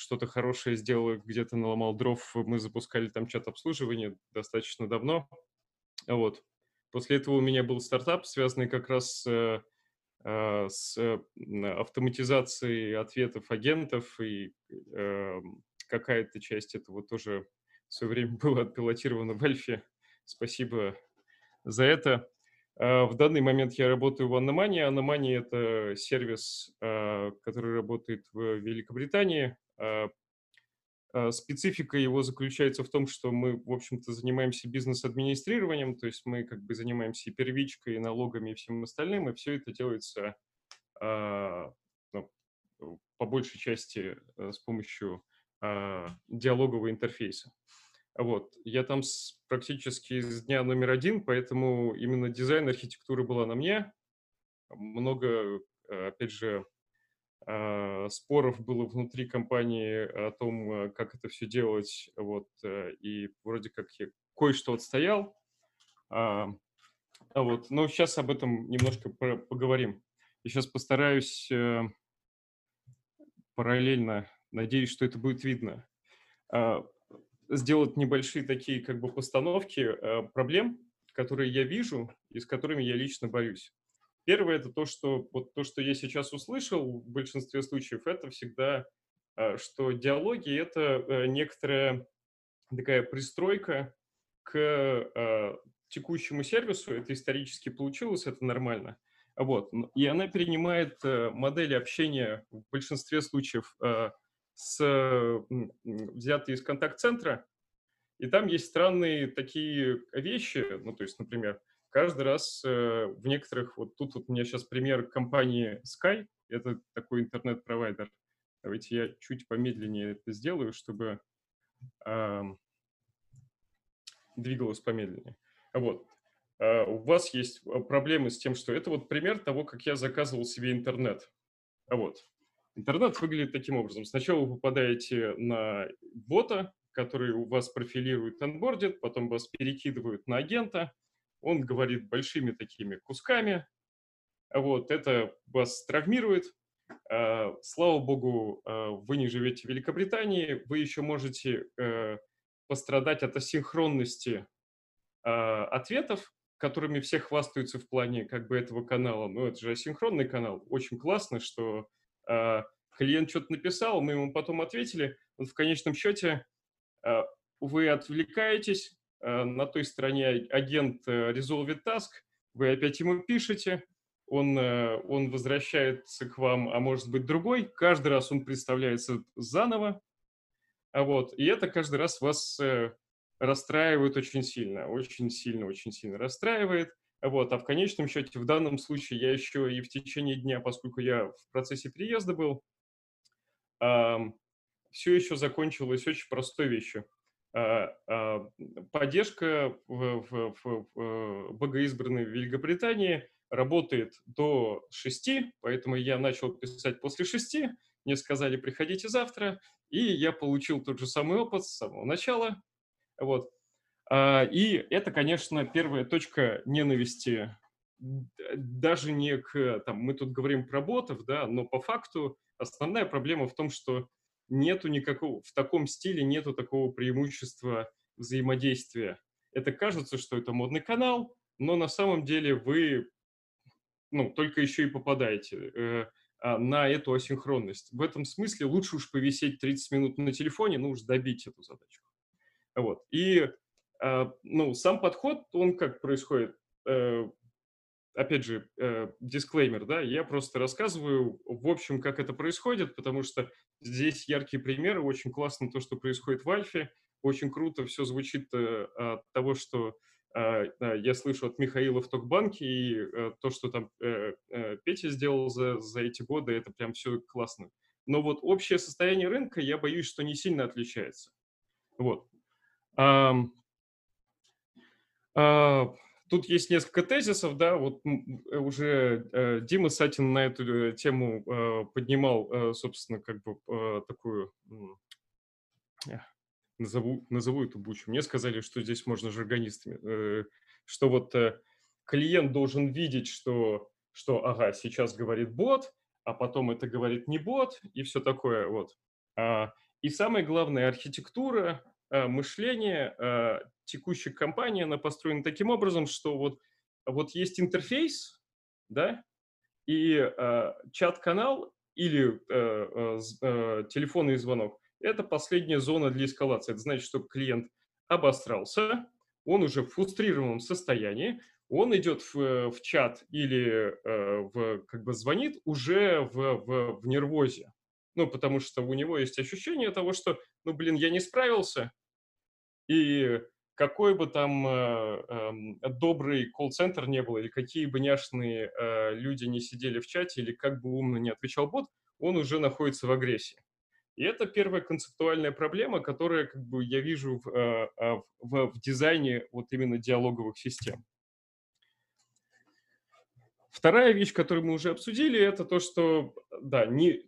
что-то хорошее сделал, где-то наломал дров. Мы запускали там чат обслуживания достаточно давно. Вот. После этого у меня был стартап, связанный как раз э, с автоматизацией ответов агентов, и э, какая-то часть этого тоже в свое время [LAUGHS] была отпилотирована в Альфе. Спасибо за это. А, в данный момент я работаю в Аномании. Аномания – это сервис, а, который работает в Великобритании. А, специфика его заключается в том, что мы, в общем-то, занимаемся бизнес-администрированием, то есть мы как бы занимаемся и первичкой, и налогами, и всем остальным, и все это делается ну, по большей части с помощью диалогового интерфейса. Вот. Я там с, практически с дня номер один, поэтому именно дизайн архитектуры была на мне. Много, э, опять же, споров было внутри компании о том, э, как это все делать. Вот. Э, и вроде как я кое-что отстоял. А, а вот. Но сейчас об этом немножко поговорим. Я сейчас постараюсь параллельно, надеюсь, что это будет видно сделать небольшие такие как бы постановки э, проблем, которые я вижу и с которыми я лично борюсь. Первое это то, что вот то, что я сейчас услышал в большинстве случаев, это всегда, э, что диалоги это э, некоторая такая пристройка к э, текущему сервису. Это исторически получилось, это нормально. Вот. И она перенимает модели общения в большинстве случаев с, взятые из контакт-центра, и там есть странные такие вещи, ну, то есть, например, каждый раз э, в некоторых, вот тут вот у меня сейчас пример компании Sky, это такой интернет-провайдер. Давайте я чуть помедленнее это сделаю, чтобы двигалось помедленнее. Вот. Uh, у вас есть проблемы с тем, что это вот пример того, как я заказывал себе интернет. А вот. Интернет выглядит таким образом. Сначала вы попадаете на бота, который у вас профилирует онбордит, потом вас перекидывают на агента, он говорит большими такими кусками, вот, это вас травмирует. А, слава богу, а, вы не живете в Великобритании, вы еще можете э, пострадать от асинхронности а, ответов, которыми все хвастаются в плане как бы этого канала. Ну, это же асинхронный канал. Очень классно, что клиент что-то написал, мы ему потом ответили. Вот в конечном счете вы отвлекаетесь, на той стороне агент э, resolve task, вы опять ему пишете, он, э, он возвращается к вам, а может быть другой. Каждый раз он представляется заново. А вот, и это каждый раз вас э, расстраивает очень сильно, очень сильно, очень сильно расстраивает. Вот, а в конечном счете, в данном случае, я еще и в течение дня, поскольку я в процессе переезда был, все еще закончилось очень простой вещью. Э, э, поддержка в, в, в, в богоизбранной Великобритании работает до 6, поэтому я начал писать после 6, мне сказали, приходите завтра, и я получил тот же самый опыт с самого начала. Вот. А, и это, конечно, первая точка ненависти, даже не к, там, мы тут говорим про ботов, да, но по факту основная проблема в том, что нету никакого, в таком стиле нету такого преимущества взаимодействия. Это кажется, что это модный канал, но на самом деле вы ну, только еще и попадаете э, а, на эту асинхронность. В этом смысле лучше уж повисеть 30 минут на телефоне, ну уж добить эту задачу. Вот. И э, ну, сам подход, он как происходит? Э, опять же, э, дисклеймер, да, я просто рассказываю в общем, как это происходит, потому что здесь яркие примеры, очень классно то, что происходит в Альфе, очень круто все звучит э, от того, что а, я слышу от Михаила в Токбанке, и э, то, что там э, э, Петя сделал за, за эти годы, это прям все классно. Но вот общее состояние рынка, я боюсь, что не сильно отличается. Вот. А, а, тут есть несколько тезисов, да, вот уже Дима Сатин на эту тему поднимал, собственно, как бы такую назову, назову эту бучу. Мне сказали, что здесь можно жаргонистами, э, что вот э, клиент должен видеть, что, что, ага, сейчас говорит бот, а потом это говорит не бот, и все такое вот. А, и самое главное, архитектура, мышление а, текущей компании, она построена таким образом, что вот, вот есть интерфейс, да, и а, чат-канал или а, а, телефонный звонок, это последняя зона для эскалации. Это значит, что клиент обосрался, он уже в фрустрированном состоянии, он идет в, в чат или э, в, как бы звонит уже в, в, в нервозе. Ну, потому что у него есть ощущение того, что, ну, блин, я не справился, и какой бы там э, э, добрый колл-центр не был, или какие бы няшные э, люди не сидели в чате, или как бы умно не отвечал бот, он уже находится в агрессии. И это первая концептуальная проблема, которая как бы я вижу в, э, а, в, в дизайне вот именно диалоговых систем. Вторая вещь, которую мы уже обсудили, это то, что, да, не,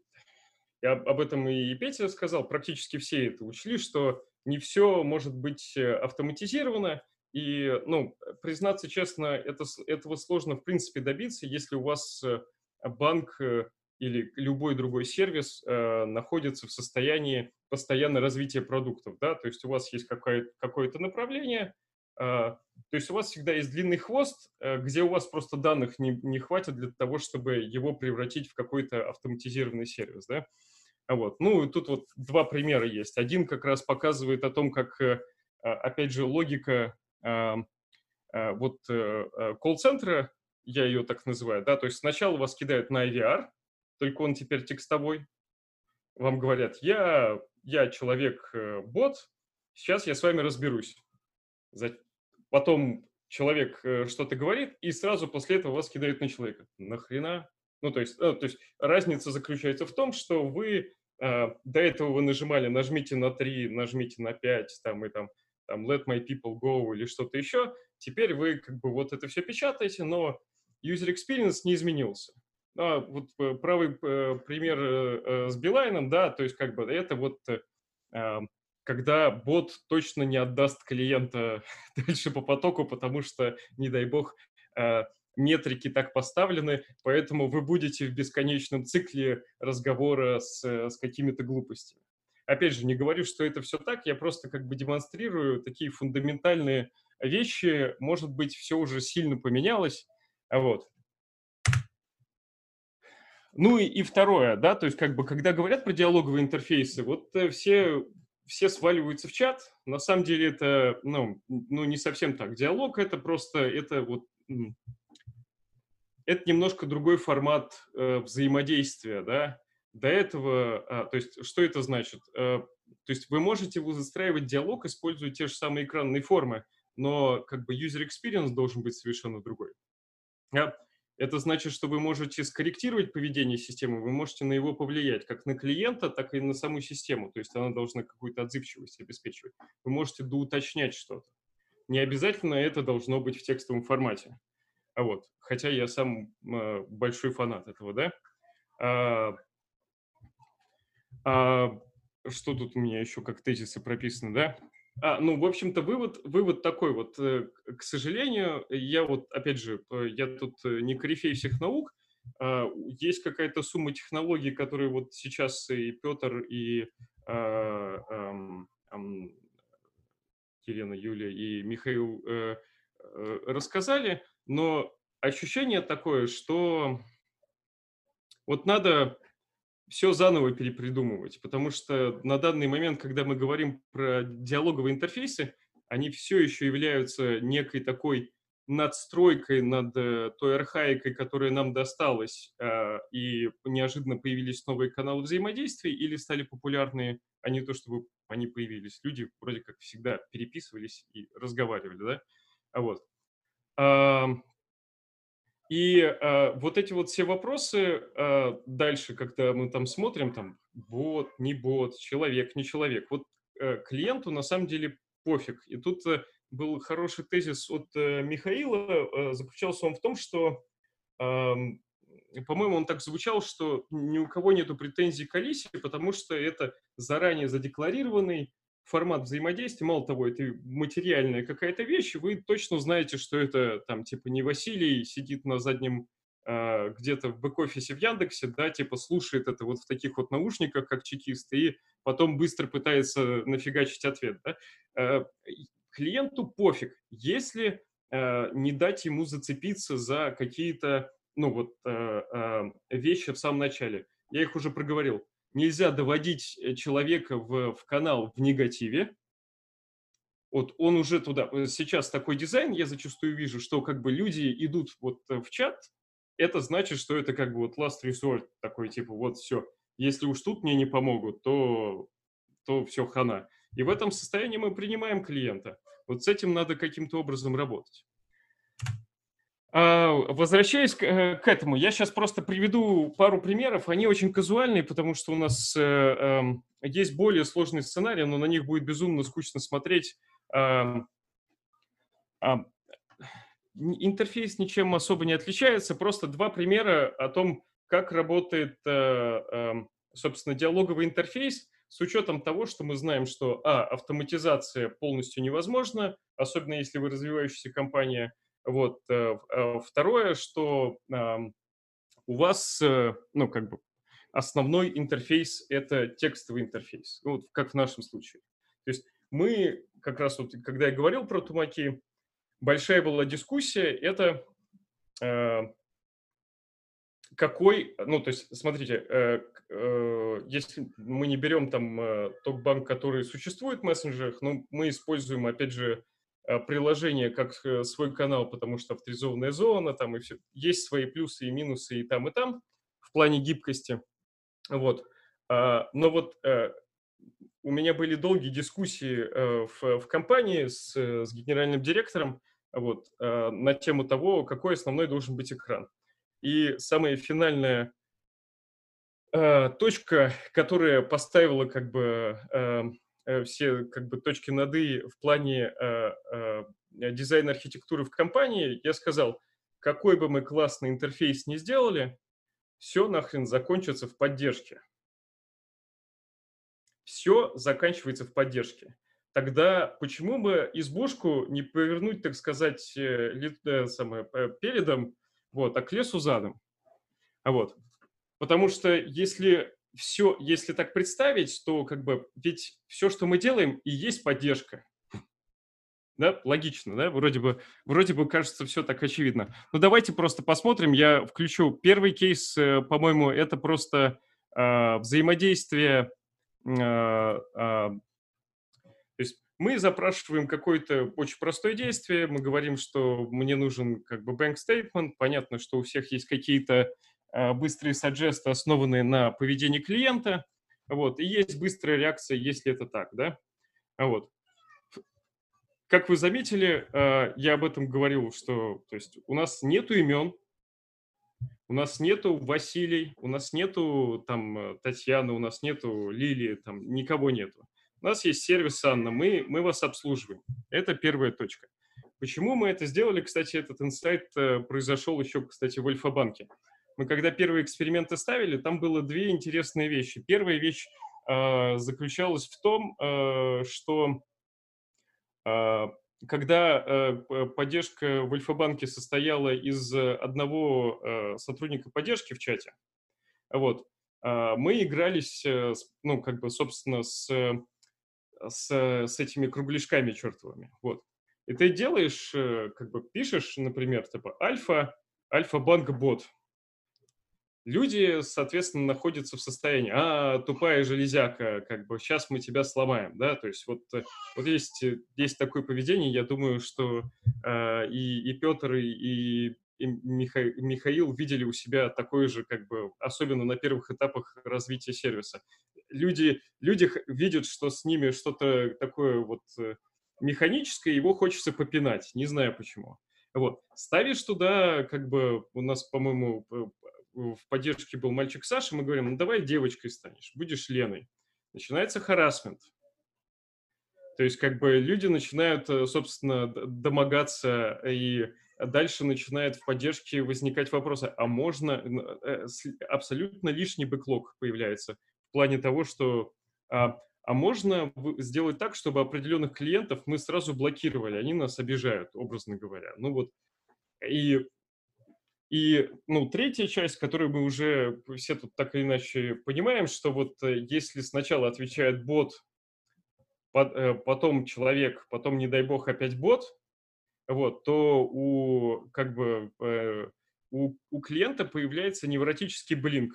я об этом и Петя сказал, практически все это учли, что не все может быть э, автоматизировано, и, ну, признаться честно, это, этого сложно, в принципе, добиться, если у вас э, банк или любой другой сервис э, находится в состоянии постоянного развития продуктов, да, то есть у вас есть какое-то, какое-то направление, э, то есть у вас всегда есть длинный хвост, э, где у вас просто данных не, не хватит для того, чтобы его превратить в какой-то автоматизированный сервис, да. Вот. Ну, тут вот два примера есть. Один как раз показывает о том, как, э, а, опять же, логика э, вот э, колл-центра, я ее так называю, да, то есть сначала вас кидают на IVR, только он теперь текстовой. Вам говорят, я, я человек-бот, сейчас я с вами разберусь. Потом человек что-то говорит, и сразу после этого вас кидают на человека. Нахрена? Ну, то есть, ну, то есть разница заключается в том, что вы э, до этого вы нажимали нажмите на 3, нажмите на 5, там, и там, там let my people go или что-то еще. Теперь вы как бы вот это все печатаете, но user experience не изменился. А, вот э, правый э, пример э, с Билайном, да, то есть как бы это вот когда бот точно не отдаст клиента [LAUGHS] дальше по потоку, потому что, не дай бог, метрики так поставлены, поэтому вы будете в бесконечном цикле разговора с, с какими-то глупостями. Опять же, не говорю, что это все так, я просто как бы демонстрирую такие фундаментальные вещи. Может быть, все уже сильно поменялось, вот. Ну и, и второе, да, то есть как бы когда говорят про диалоговые интерфейсы, вот э, все, все сваливаются в чат, на самом деле это, ну, ну не совсем так. Диалог это просто, это вот это немножко другой формат э, взаимодействия, да. До этого, а, то есть, что это значит? Э, то есть вы можете выстраивать диалог, используя те же самые экранные формы, но как бы user experience должен быть совершенно другой. Да? Это значит, что вы можете скорректировать поведение системы, вы можете на его повлиять, как на клиента, так и на саму систему. То есть она должна какую-то отзывчивость обеспечивать. Вы можете доуточнять что-то. Не обязательно это должно быть в текстовом формате. А вот, хотя я сам э, большой фанат этого, да. А, а, что тут у меня еще как тезисы прописаны, да? А, ну, в общем-то, вывод, вывод такой вот. Э, к сожалению, я вот, опять же, я тут э, не корифей всех наук, а, есть какая-то сумма технологий, которые вот сейчас и Петр, и а, а, а, Елена, Юлия и Михаил э, э, рассказали, но ощущение такое, что вот надо все заново перепридумывать, потому что на данный момент, когда мы говорим про диалоговые интерфейсы, они все еще являются некой такой надстройкой над э, той архаикой, которая нам досталась, а, и неожиданно появились новые каналы взаимодействия или стали популярные, а не то, чтобы они появились. Люди вроде как всегда переписывались и разговаривали, да? А вот. И э, вот эти вот все вопросы э, дальше, когда мы там смотрим, там, бот, не бот, человек, не человек, вот э, клиенту на самом деле пофиг. И тут был хороший тезис от э, Михаила, заключался он в том, что, по-моему, он так звучал, что ни у кого нету претензий к Алисе, потому что это заранее задекларированный формат взаимодействия, мало того, это материальная какая-то вещь, вы точно знаете, что это там типа не Василий сидит на заднем э, где-то в бэк-офисе в Яндексе, да, типа слушает это вот в таких вот наушниках, как чекист, и потом быстро пытается нафигачить ответ, да. Э, клиенту пофиг, если э, не дать ему зацепиться за какие-то, ну вот, э, вещи в самом начале. Я их уже проговорил нельзя доводить э, человека в, в канал в негативе. Вот он уже туда. Э, сейчас такой дизайн я зачастую вижу, что как бы люди идут вот э, в чат, это значит, что это как бы вот last resort такой, типа, вот все. Если уж тут мне не помогут, то, то все хана. И в этом состоянии мы принимаем клиента. Вот с этим надо каким-то образом работать. А, возвращаясь к, э, к этому, я сейчас просто приведу пару примеров. Они очень казуальные, потому что у нас э, э, есть более сложные сценарии, но на них будет безумно скучно смотреть. Э, э, интерфейс ничем особо не отличается. Просто два примера о том, как работает, э, э, собственно, диалоговый интерфейс с учетом того, что мы знаем, что, а, автоматизация полностью невозможна, особенно если вы развивающаяся компания – вот. Э, э, второе, что у вас, э, ну, как бы, основной интерфейс – это текстовый интерфейс, ну, вот как в нашем случае. То есть мы, как раз вот, когда я говорил про тумаки, большая была дискуссия, это какой, ну, то есть, смотрите, если мы не берем там токбанк, который существует в мессенджерах, но мы используем, опять же, Э, приложение как э, свой канал, потому что авторизованная зона, там и все. Есть свои плюсы и минусы и там, и там в плане гибкости. Вот. А, но вот э, у меня были долгие дискуссии в, в компании с, с генеральным директором вот, на тему того, какой основной должен быть экран. И самая финальная точка, которая поставила как бы Э, все как бы точки над «и» в плане э, э, дизайна архитектуры в компании, я сказал, какой бы мы классный интерфейс не сделали, все нахрен закончится в поддержке. Все заканчивается в поддержке. Тогда почему бы избушку не повернуть, так сказать, ли, самое, передом, вот, а к лесу задом? А вот. Потому что если все, если так представить, то как бы ведь все, что мы делаем, и есть поддержка. Да, логично, да? Вроде бы, вроде бы кажется все так очевидно. Ну давайте просто посмотрим. Я включу первый кейс, э, по-моему, это просто э, взаимодействие. Э, э, то есть мы запрашиваем какое-то очень простое действие, мы говорим, что мне нужен как бы bank statement, понятно, что у всех есть какие-то быстрые саджесты, основанные на поведении клиента, вот, и есть быстрая реакция, если это так, да, вот. Как вы заметили, э, я об этом говорил, что то есть у нас нету имен, у нас нету Василий, у нас нету там э, Татьяны, у нас нету Лилии, там никого нету. У нас есть сервис Анна, мы, мы вас обслуживаем. Это первая точка. Почему мы это сделали? Кстати, этот инсайт э, произошел еще, кстати, в Альфа-банке. Мы когда первые эксперименты ставили, там было две интересные вещи. Первая вещь э, заключалась в том, э, что э, когда э, поддержка в Альфа-банке состояла из одного э, сотрудника поддержки в чате, вот, э, мы игрались, ну, как бы, собственно, с, с, с этими кругляшками чертовыми, вот. И ты делаешь, как бы, пишешь, например, типа, альфа, альфа-банк-бот, люди, соответственно, находятся в состоянии, а, тупая железяка, как бы, сейчас мы тебя сломаем, да, то есть вот, э, вот есть, э, есть такое поведение, я думаю, что э, и, и Петр, и, и Миха, Михаил видели у себя такое же, как бы, особенно на первых этапах развития сервиса. Люди, люди видят, что с ними что-то такое вот э, механическое, его хочется попинать, не знаю почему. Вот. Ставишь туда, как бы, у нас, по-моему, в поддержке был мальчик Саша, мы говорим, ну давай девочкой станешь, будешь Леной. Начинается харасмент. То есть как бы люди начинают, э, собственно, домогаться, и дальше начинает в поддержке возникать вопросы, а можно, э, абсолютно лишний бэклог появляется в плане того, что а, а можно сделать так, чтобы определенных клиентов мы сразу блокировали, они нас обижают, образно говоря. Ну вот, и и, ну, третья часть, которую мы уже все тут так или иначе понимаем, что вот э, если сначала отвечает бот, э, потом человек, потом, не дай бог, опять бот, вот, то у, как бы, э, у, у клиента появляется невротический блинк.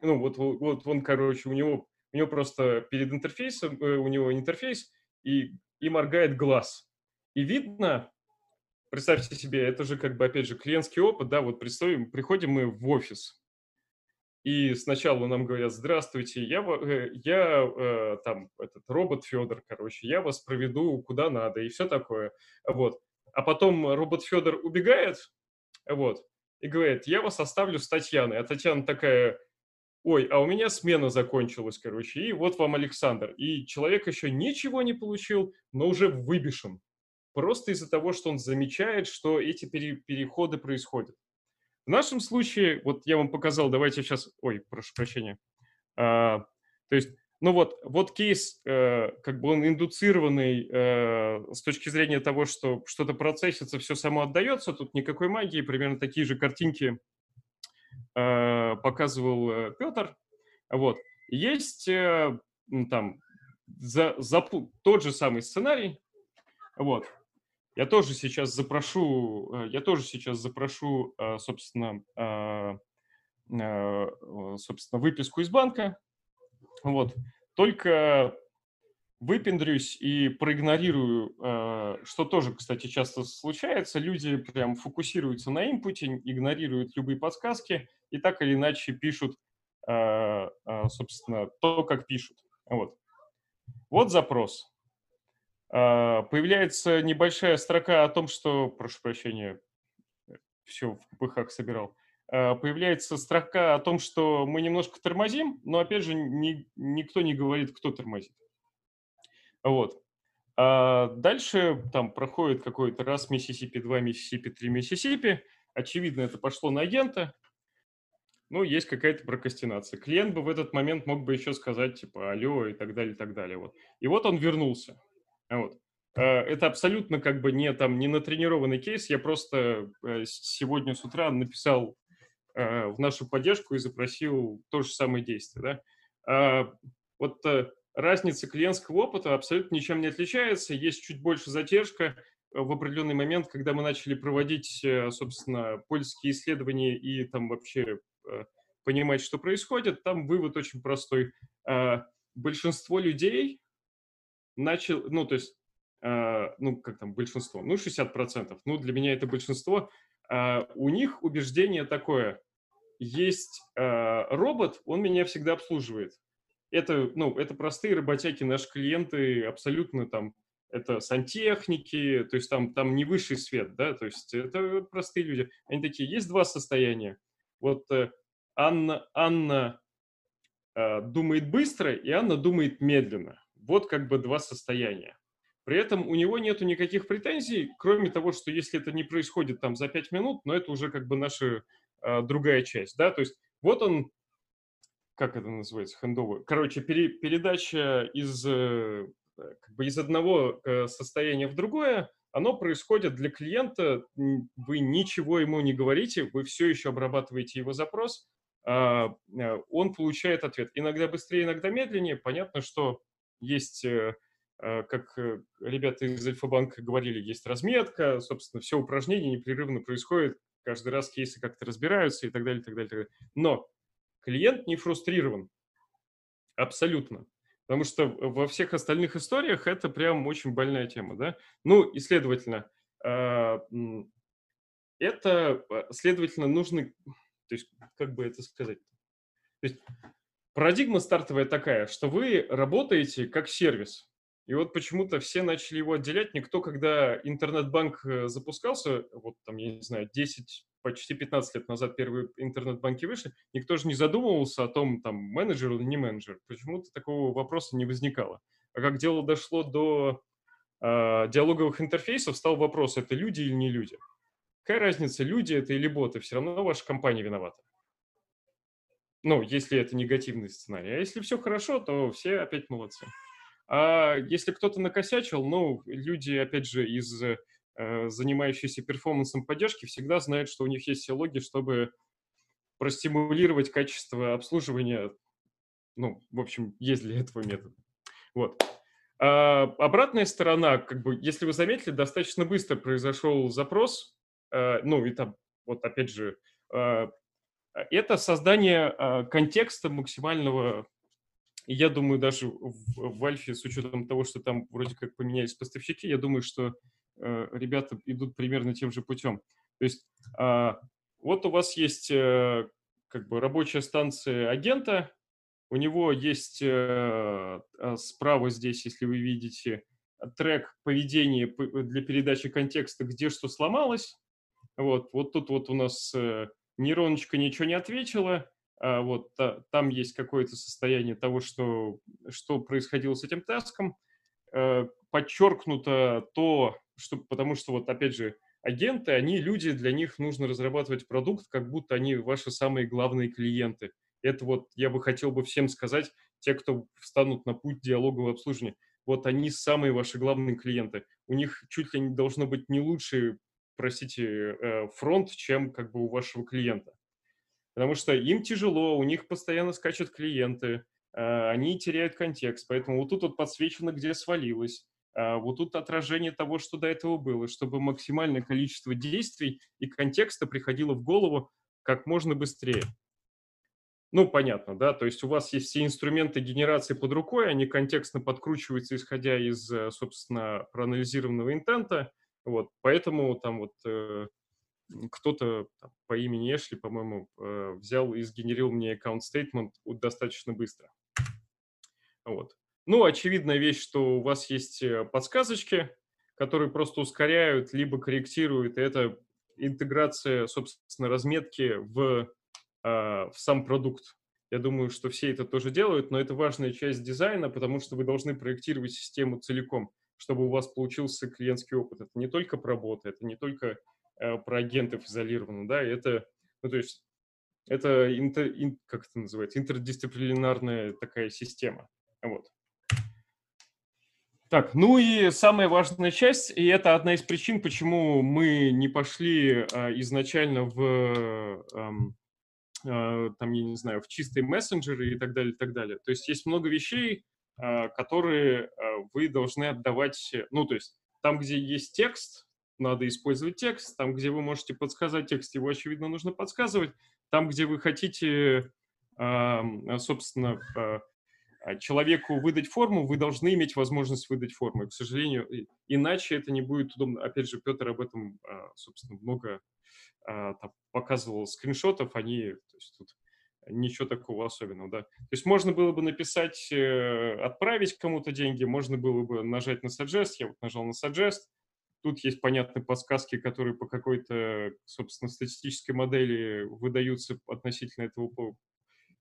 Ну, вот, вот он, короче, у него, у него просто перед интерфейсом, у него интерфейс, и, и моргает глаз. И видно, представьте себе, это же как бы, опять же, клиентский опыт, да, вот представим, приходим мы в офис, и сначала нам говорят, здравствуйте, я, э, я э, там, этот робот Федор, короче, я вас проведу куда надо, и все такое, вот. А потом робот Федор убегает, вот, и говорит, я вас оставлю с Татьяной. А Татьяна такая, ой, а у меня смена закончилась, короче, и вот вам Александр. И человек еще ничего не получил, но уже выбешен просто из-за того, что он замечает, что эти пере, переходы происходят. В нашем случае, вот я вам показал, давайте сейчас, ой, прошу прощения, а, то есть, ну вот, вот кейс, э, как бы он индуцированный э, с точки зрения того, что что-то процессится, все само отдается, тут никакой магии, примерно такие же картинки э, показывал э, Петр, вот. Есть э, там за, за, тот же самый сценарий, вот, я тоже сейчас запрошу, э, я тоже сейчас запрошу, э, собственно, э, собственно, выписку из банка. Вот. Только выпендрюсь и проигнорирую, что тоже, кстати, часто случается. Люди прям фокусируются на инпуте, игнорируют любые подсказки и так или иначе пишут, собственно, то, как пишут. Вот. Вот запрос. А, появляется небольшая строка о том, что, прошу прощения, все в ПХ собирал, а, появляется строка о том, что мы немножко тормозим, но, опять же, ни, никто не говорит, кто тормозит. Вот. А дальше там проходит какой-то раз Миссисипи, два Миссисипи, три Миссисипи. Очевидно, это пошло на агента. Ну, есть какая-то прокрастинация. Клиент бы в этот момент мог бы еще сказать, типа, алло, и так далее, и так далее. Вот. И вот он вернулся. Вот. Э, это абсолютно как бы не, там, не натренированный кейс. Я просто э, сегодня с утра написал э, в нашу поддержку и запросил то же самое действие. Да? Вот разница клиентского опыта абсолютно ничем не отличается. Есть чуть больше задержка в определенный момент, когда мы начали проводить, собственно, польские исследования и там вообще понимать, что происходит, там вывод очень простой. Большинство людей начал, ну, то есть ну, как там, большинство, ну, 60%, ну, для меня это большинство, у них убеждение такое, есть робот, он меня всегда обслуживает. Это, ну, это простые работяги, наши клиенты абсолютно там это сантехники, то есть там, там не высший свет, да, то есть это простые люди. Они такие, есть два состояния. Вот э, Анна, Анна э, думает быстро, и Анна думает медленно. Вот как бы два состояния. При этом у него нету никаких претензий, кроме того, что если это не происходит там за пять минут, но это уже как бы наша э, другая часть, да, то есть вот он, как это называется, хендовый, короче, пере, передача из Э, как бы из одного э, состояния в другое, оно происходит для клиента, вы ничего ему не говорите, вы все еще обрабатываете его запрос, а, э, он получает ответ. Иногда быстрее, иногда медленнее. Понятно, что есть, как ребята из Альфа-банка говорили, есть разметка, собственно, все упражнение непрерывно происходит, каждый раз кейсы как-то разбираются и так далее, и так далее, и так далее. Но клиент не фрустрирован. Абсолютно. Потому что во всех остальных историях это прям очень больная тема, да? Ну, и, следовательно, а, это, а, следовательно, нужно, то есть, как бы это сказать, то есть, парадигма стартовая такая, что вы работаете как сервис, и вот почему-то все начали его отделять. Никто, когда интернет-банк э, запускался, вот там, я не знаю, 10, почти 15 лет назад первые интернет-банки вышли, никто же не задумывался о том, там, менеджер или не менеджер. Почему-то такого вопроса не возникало. А как дело дошло до э, диалоговых интерфейсов, стал вопрос, это люди или не люди. Какая разница, люди это или боты, все равно ваша компания виновата. Ну, если это негативный сценарий. А если все хорошо, то все опять молодцы. А если кто-то накосячил, ну, люди, опять же, из э, занимающиеся перформансом поддержки, всегда знают, что у них есть все логи, чтобы простимулировать качество обслуживания. Ну, в общем, есть для этого метод. Вот. А обратная сторона, как бы, если вы заметили, достаточно быстро произошел запрос, э, ну, и там, вот опять же, э, это создание э, контекста максимального я думаю, даже в, в Альфе, с учетом того, что там вроде как поменялись поставщики, я думаю, что э, ребята идут примерно тем же путем. То есть э, вот у вас есть э, как бы рабочая станция агента, у него есть э, а, справа здесь, если вы видите, трек поведения для передачи контекста, где что сломалось. Вот, вот тут вот у нас нейроночка ничего не ответила, а, вот там есть какое-то состояние того, что, что происходило с этим таском, э, подчеркнуто то, что, потому что вот опять же агенты, они люди, для них нужно разрабатывать продукт, как будто они ваши самые главные клиенты. Это вот я бы хотел бы всем сказать, те, кто встанут на путь диалогового обслуживания, вот они самые ваши главные клиенты. У них чуть ли не должно быть не лучший, простите, э, фронт, чем как бы у вашего клиента. Потому что им тяжело, у них постоянно скачут клиенты, а, они теряют контекст, поэтому вот тут вот подсвечено, где свалилось, а, вот тут отражение того, что до этого было, чтобы максимальное количество действий и контекста приходило в голову как можно быстрее. Ну, понятно, да, то есть у вас есть все инструменты генерации под рукой, они контекстно подкручиваются, исходя из, э, собственно, проанализированного интента, вот, поэтому там вот э, кто-то по имени Эшли, по-моему, э, взял и сгенерил мне аккаунт statement достаточно быстро. Вот. Ну, очевидная вещь, что у вас есть э, подсказочки, которые просто ускоряют, либо корректируют. Это интеграция, собственно, разметки в, а, в сам продукт. Я думаю, что все это тоже делают, но это важная часть дизайна, потому что вы должны проектировать систему целиком, чтобы у вас получился клиентский опыт. Это не только про боты, это не только Э, про агентов изолированно, да, это, ну, то есть это, интер, ин, как это называется, интердисциплинарная такая система, вот. Так, ну и самая важная часть, и это одна из причин, почему мы не пошли а, изначально в, а, а, там, я не знаю, в чистые мессенджеры и так далее, и так далее. То есть есть много вещей, которые а, вы должны отдавать, ну, то есть там, где есть текст, надо использовать текст. Там, где вы можете подсказать текст, его, очевидно, нужно подсказывать. Там, где вы хотите, собственно, а человеку выдать форму, вы должны иметь возможность выдать форму. И, к сожалению, иначе это не будет удобно. Опять же, Петр об этом, собственно, много там, показывал скриншотов, они, то есть тут ничего такого особенного, да. То есть можно было бы написать, э, отправить кому-то деньги, можно было бы нажать на suggest, я вот нажал на suggest, тут есть понятные подсказки, которые по какой-то, собственно, статистической модели выдаются относительно этого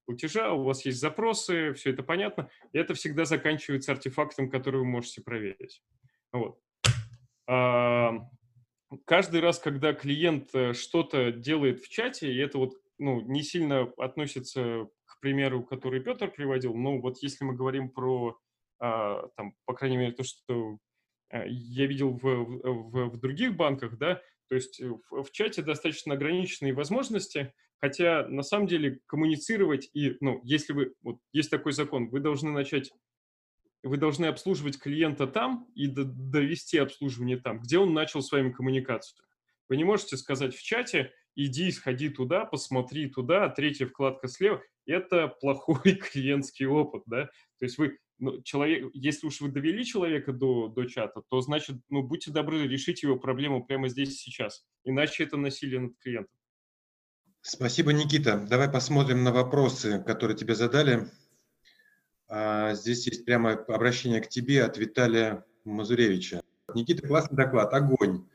платежа, у вас есть запросы, все это понятно, и это всегда заканчивается артефактом, который вы можете проверить. Вот. Каждый раз, когда клиент э, что-то делает в чате, и это вот ну, не сильно относится к примеру, который Петр приводил, но вот если мы говорим про, а, там, по крайней мере, то, что а, я видел в, в, в других банках, да, то есть в, в чате достаточно ограниченные возможности, Хотя на самом деле коммуницировать и, ну, если вы, вот есть такой закон, вы должны начать, вы должны обслуживать клиента там и довести обслуживание там, где он начал с вами коммуникацию. Вы не можете сказать в чате, иди, сходи туда, посмотри туда, третья вкладка слева. Это плохой [LAUGHS] клиентский опыт, да. То есть вы, ну, человек, если уж вы довели человека до, до чата, то значит, ну, будьте добры, решите его проблему прямо здесь и сейчас. Иначе это насилие над клиентом. Спасибо, Никита. Давай посмотрим на вопросы, которые тебе задали. А, здесь есть прямо обращение к тебе от Виталия Мазуревича. Никита, классный доклад, огонь.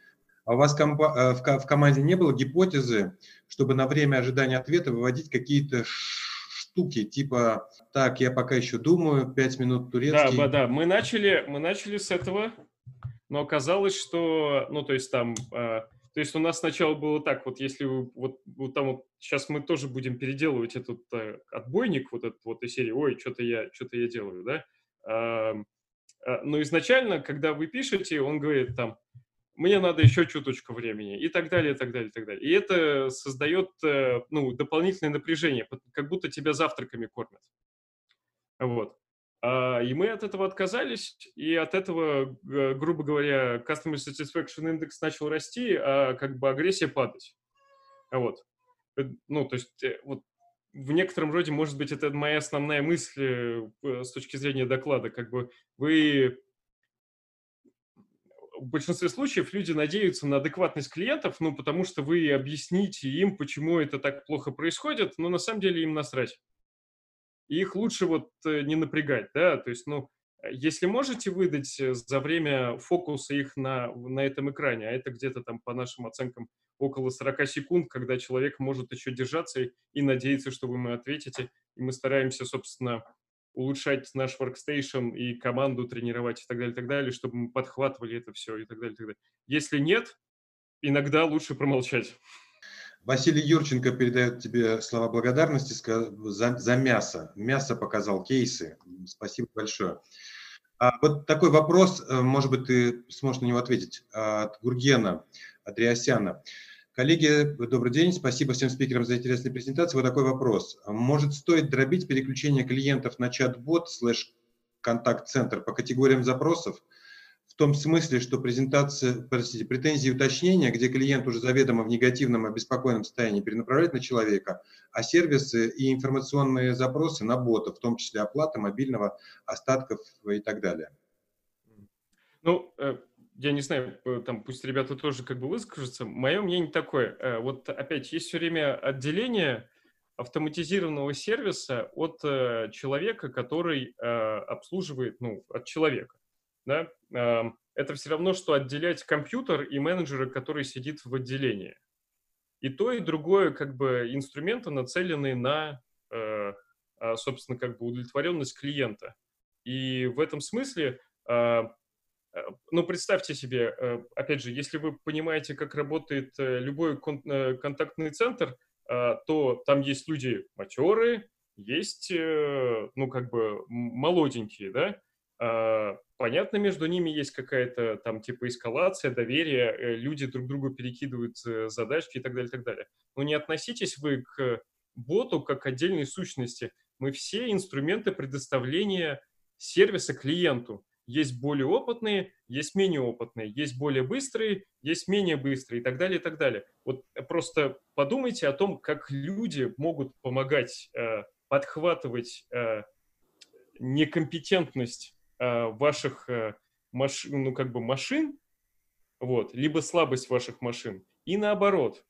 А у вас э, в команде не было гипотезы, чтобы на время ожидания ответа выводить какие-то штуки, типа, так, я пока еще думаю, пять минут турецкий. Да, да, мы начали, мы начали с этого, но оказалось, что, ну, то есть там э, то есть у нас сначала было так, вот если вы, вот, вот там вот, сейчас мы тоже будем переделывать этот э, отбойник, вот этот вот из серии, ой, что-то я, что-то я делаю, да. А, а, но изначально, когда вы пишете, он говорит там, мне надо еще чуточку времени и так далее, и так далее, и так далее. И это создает, э, ну, дополнительное напряжение, как будто тебя завтраками кормят. Вот. А, и мы от этого отказались, и от этого, грубо говоря, Customer Satisfaction Index начал расти, а как бы агрессия падать. Вот. Э, ну, то есть э, вот в некотором роде, может быть, это моя основная мысль с точки зрения доклада. Как бы вы в большинстве случаев люди надеются на адекватность клиентов, ну, потому что вы объясните им, почему это так плохо происходит, но на самом деле им насрать. Их лучше вот э, не напрягать, да, то есть, ну, если можете выдать э, за время фокуса их на, на этом экране, а это где-то там по нашим оценкам около 40 секунд, когда человек может еще держаться и, и надеяться, что вы ему ответите, и мы стараемся, собственно, улучшать наш workstation и команду тренировать и так далее, и так далее, чтобы мы подхватывали это все и так далее, и так далее. Если нет, иногда лучше промолчать. Василий Юрченко передает тебе слова благодарности за, за мясо. Мясо показал кейсы. Спасибо большое. А вот такой вопрос, э, может быть, ты сможешь на него ответить, от Гургена Андреасяна. Коллеги, добрый день. Спасибо всем спикерам за интересную презентацию. Вот такой вопрос. Может, стоит дробить переключение клиентов на чат-бот слэш контакт-центр по категориям запросов? том смысле, что презентация, простите, претензии и уточнения, где клиент уже заведомо в негативном и беспокойном состоянии перенаправляет на человека, а сервисы и информационные запросы на ботов, в том числе оплата мобильного, остатков и так далее. Ну, э, я не знаю, э, там пусть ребята тоже как бы выскажутся. Мое мнение такое. Э, вот опять есть все время отделение автоматизированного сервиса от человека, который обслуживает, ну, от человека да, это все равно, что отделять компьютер и менеджера, который сидит в отделении. И то, и другое как бы инструменты нацелены на, э, а, собственно, как бы удовлетворенность клиента. И в этом смысле, э, ну, представьте себе, э, опять же, если вы понимаете, как работает любой контактный центр, то там есть люди матерые, есть, ну, как бы молоденькие, да, понятно, между ними есть какая-то там типа эскалация, доверие, э, люди друг другу перекидывают э, задачки и так далее, и так далее. Но не относитесь вы к боту как отдельной сущности. Мы все инструменты предоставления сервиса клиенту. Есть более опытные, есть менее опытные, есть более быстрые, есть менее быстрые и так далее, и так далее. Вот просто подумайте о том, как люди могут помогать э, подхватывать некомпетентность э, ваших э, машин, ну, как бы машин, вот, либо слабость ваших машин, и наоборот.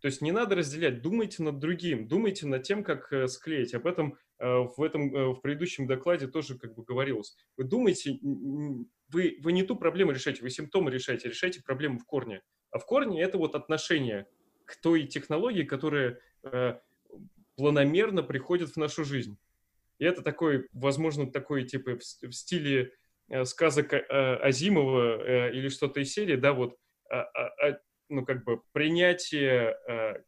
То есть не надо разделять, думайте над другим, думайте над тем, как э, склеить. Об этом э, в этом э, в предыдущем докладе тоже как бы говорилось. Вы думаете, вы, вы не ту проблему решаете, вы симптомы решаете, решаете проблему в корне. А в корне это вот отношение к той технологии, которая э, планомерно приходит в нашу жизнь. И это такой, возможно, такой типа в, стиле э, сказок э, Азимова э, или что-то из серии, да, вот а, а, а, ну, как бы принятие э,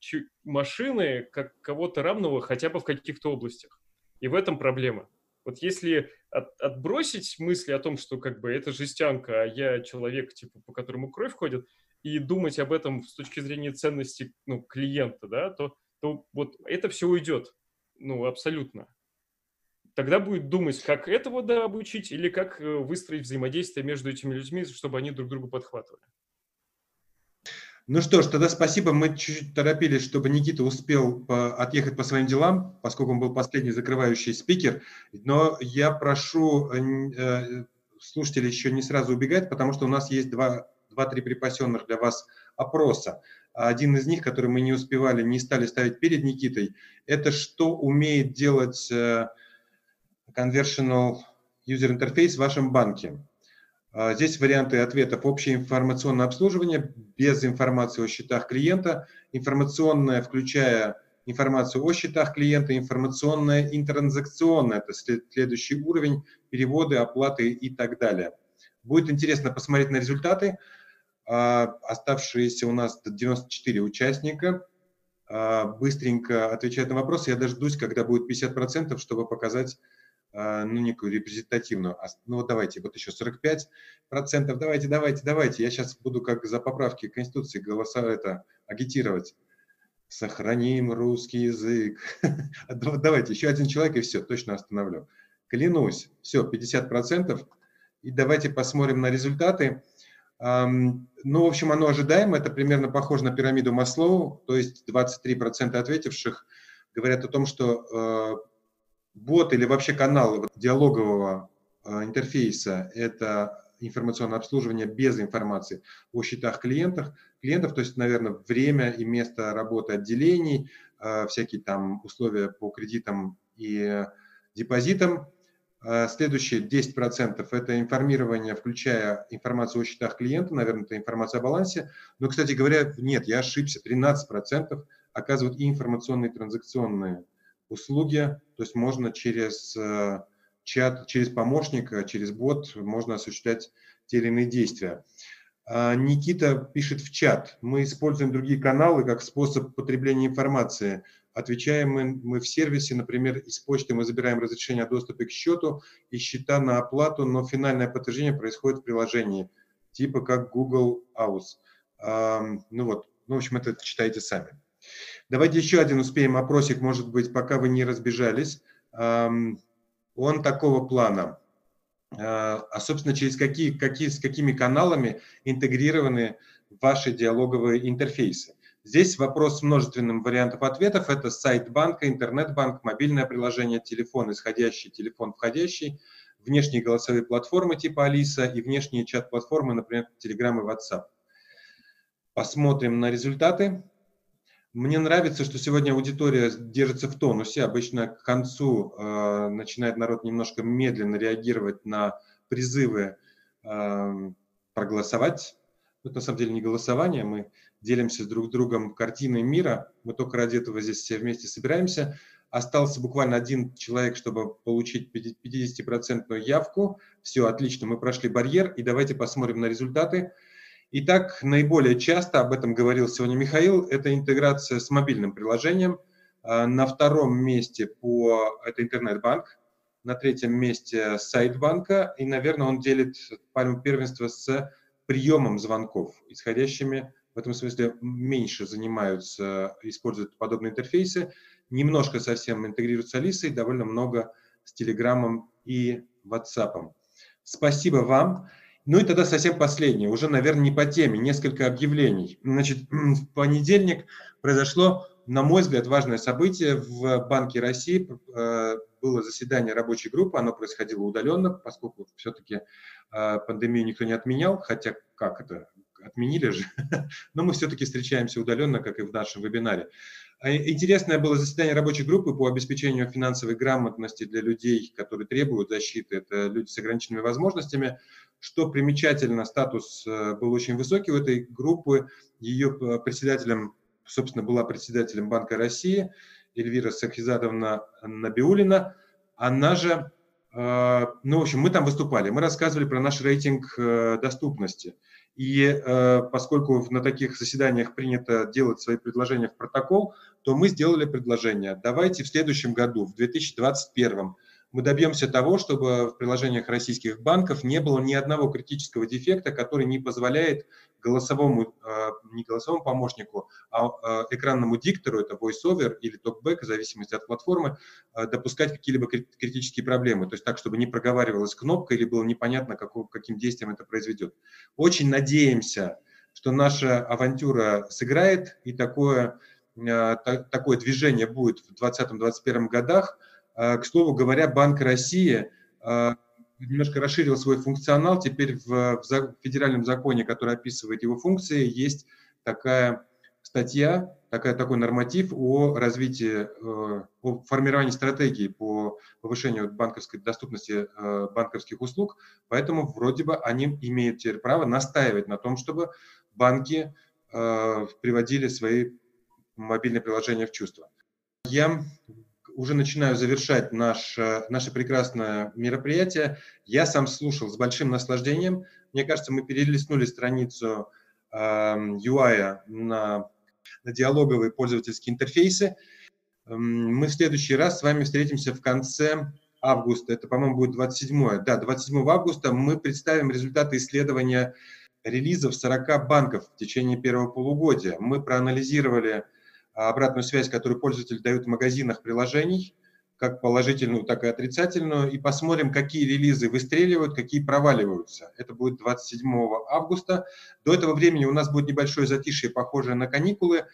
машины как кого-то равного хотя бы в каких-то областях. И в этом проблема. Вот если от, отбросить мысли о том, что как бы это жестянка, а я человек, типа, по которому кровь ходит, и думать об этом с точки зрения ценности ну, клиента, да, то, то вот это все уйдет. Ну, абсолютно. Тогда будет думать, как этого да, обучить или как э, выстроить взаимодействие между этими людьми, чтобы они друг друга подхватывали. Ну что ж, тогда спасибо. Мы чуть-чуть торопились, чтобы Никита успел по, отъехать по своим делам, поскольку он был последний закрывающий спикер. Но я прошу э, э слушателей еще не сразу убегать, потому что у нас есть два, два-три припасенных для вас опроса. Один из них, который мы не успевали, не стали ставить перед Никитой, это что умеет делать э, Conversational User Interface в вашем банке. А, здесь варианты ответов. Общее информационное обслуживание без информации о счетах клиента, информационное, включая информацию о счетах клиента, информационное интертранзакционное, это следующий уровень, переводы, оплаты и так далее. Будет интересно посмотреть на результаты. А, оставшиеся у нас 94 участника а, быстренько отвечают на вопросы. Я дождусь, когда будет 50%, чтобы показать ну, некую репрезентативную. Ну, вот давайте, вот еще 45 процентов, давайте, давайте, давайте. Я сейчас буду как за поправки Конституции голоса это агитировать. Сохраним русский язык. [LAUGHS] Давайте, еще один человек, и все, точно остановлю. Клянусь, все, 50 процентов. И давайте посмотрим на результаты. Ну, в общем, оно ожидаемо, это примерно похоже на пирамиду Маслоу, то есть 23% ответивших говорят о том, что бот или вообще канал диалогового э, интерфейса – это информационное обслуживание без информации о счетах клиентов, клиентов, то есть, наверное, время и место работы отделений, э, всякие там условия по кредитам и депозитам. Э, следующие 10% – это информирование, включая информацию о счетах клиента, наверное, это информация о балансе. Но, кстати говоря, нет, я ошибся, 13% оказывают и информационные транзакционные услуги, то есть можно через э, чат, через помощника, через бот можно осуществлять те или иные действия. А, Никита пишет в чат, мы используем другие каналы как способ потребления информации. Отвечаем мы в сервисе, например, из почты мы забираем разрешение о доступе к счету и счета на оплату, но финальное подтверждение происходит в приложении, типа как Google House. Ну вот, ну, в общем, это читайте сами. Давайте еще один успеем опросик, может быть, пока вы не разбежались. Он такого плана. А, а, собственно, через какие, какие, с какими каналами интегрированы ваши диалоговые интерфейсы. Здесь вопрос с множественным вариантов ответов. Это сайт банка, интернет-банк, мобильное приложение, телефон исходящий, телефон входящий, внешние голосовые платформы типа Алиса и внешние чат-платформы, например, Telegram и WhatsApp. Посмотрим на результаты. Мне нравится, что сегодня аудитория держится в тонусе. Обычно к концу э, начинает народ немножко медленно реагировать на призывы э, проголосовать. Это на самом деле не голосование, мы делимся друг с другом картиной мира. Мы только ради этого здесь все вместе собираемся. Остался буквально один человек, чтобы получить 50% явку. Все, отлично, мы прошли барьер. И давайте посмотрим на результаты. Итак, наиболее часто, об этом говорил сегодня Михаил, это интеграция с мобильным приложением. А, на втором месте по это интернет-банк, на третьем месте сайт банка, и, наверное, он делит пальму первенства с приемом звонков, исходящими в этом смысле меньше занимаются, используют подобные интерфейсы, немножко совсем интегрируются с Алисой, довольно много с Телеграмом и WhatsApp. Спасибо вам. Ну и тогда совсем последнее, уже, наверное, не по теме, несколько объявлений. Значит, [CLEARS THROAT] в понедельник произошло, на мой взгляд, важное событие в Банке России. Э, было заседание рабочей группы, оно происходило удаленно, поскольку все-таки пандемию никто не отменял, хотя как это, отменили же, [LAUGHS] но мы все-таки встречаемся удаленно, как и в нашем вебинаре. А интересное было заседание рабочей группы по обеспечению финансовой грамотности для людей, которые требуют защиты. Это люди с ограниченными возможностями. Что примечательно, статус э, был очень высокий у этой группы. Ее э, председателем, собственно, была председателем Банка России Эльвира Сахизадовна Набиулина. Она же, э, ну, в общем, мы там выступали, мы рассказывали про наш рейтинг доступности. И поскольку на таких заседаниях принято делать свои предложения в протокол, то мы сделали предложение. Давайте в следующем году, в 2021, мы добьемся того, чтобы в приложениях российских банков не было ни одного критического дефекта, который не позволяет голосовому, э, не голосовому помощнику, а э, экранному диктору, это VoiceOver или TalkBack, в зависимости от платформы, э, допускать какие-либо критические проблемы. То есть так, чтобы не проговаривалась кнопка или было непонятно, какого, каким действием это произведет. Очень надеемся, что наша авантюра сыграет и такое, такое движение будет в 2020-2021 годах – Э, к слову говоря, Банк России э, немножко расширил свой функционал. Теперь в, федеральном законе, который описывает его функции, есть такая статья, такая, такой норматив о развитии, э, о формировании стратегии по повышению банковской доступности банковских услуг. Поэтому вроде бы они имеют теперь право настаивать на том, чтобы банки приводили свои мобильные приложения в чувство. Я уже начинаю завершать наш, наше прекрасное мероприятие. Я сам слушал с большим наслаждением. Мне кажется, мы перелистнули страницу э, UI на, на диалоговые пользовательские интерфейсы. Эм, мы в следующий раз с вами встретимся в конце августа. Это, по-моему, будет 27 Да, 27 августа мы представим результаты исследования релизов 40 банков в течение первого полугодия. Мы проанализировали обратную связь, которую пользователь дает в магазинах приложений, как положительную, так и отрицательную, и посмотрим, какие релизы выстреливают, какие проваливаются. Это будет 27 августа. До этого времени у нас будет небольшое затишье, похожее на каникулы.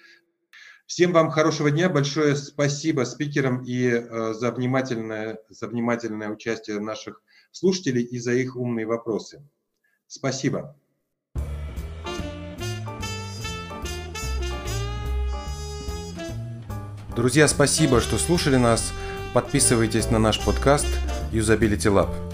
Всем вам хорошего дня, большое спасибо спикерам и э, за, внимательное, за внимательное участие наших слушателей и за их умные вопросы. Спасибо. Друзья, спасибо, что слушали нас. Подписывайтесь на наш подкаст Usability Lab.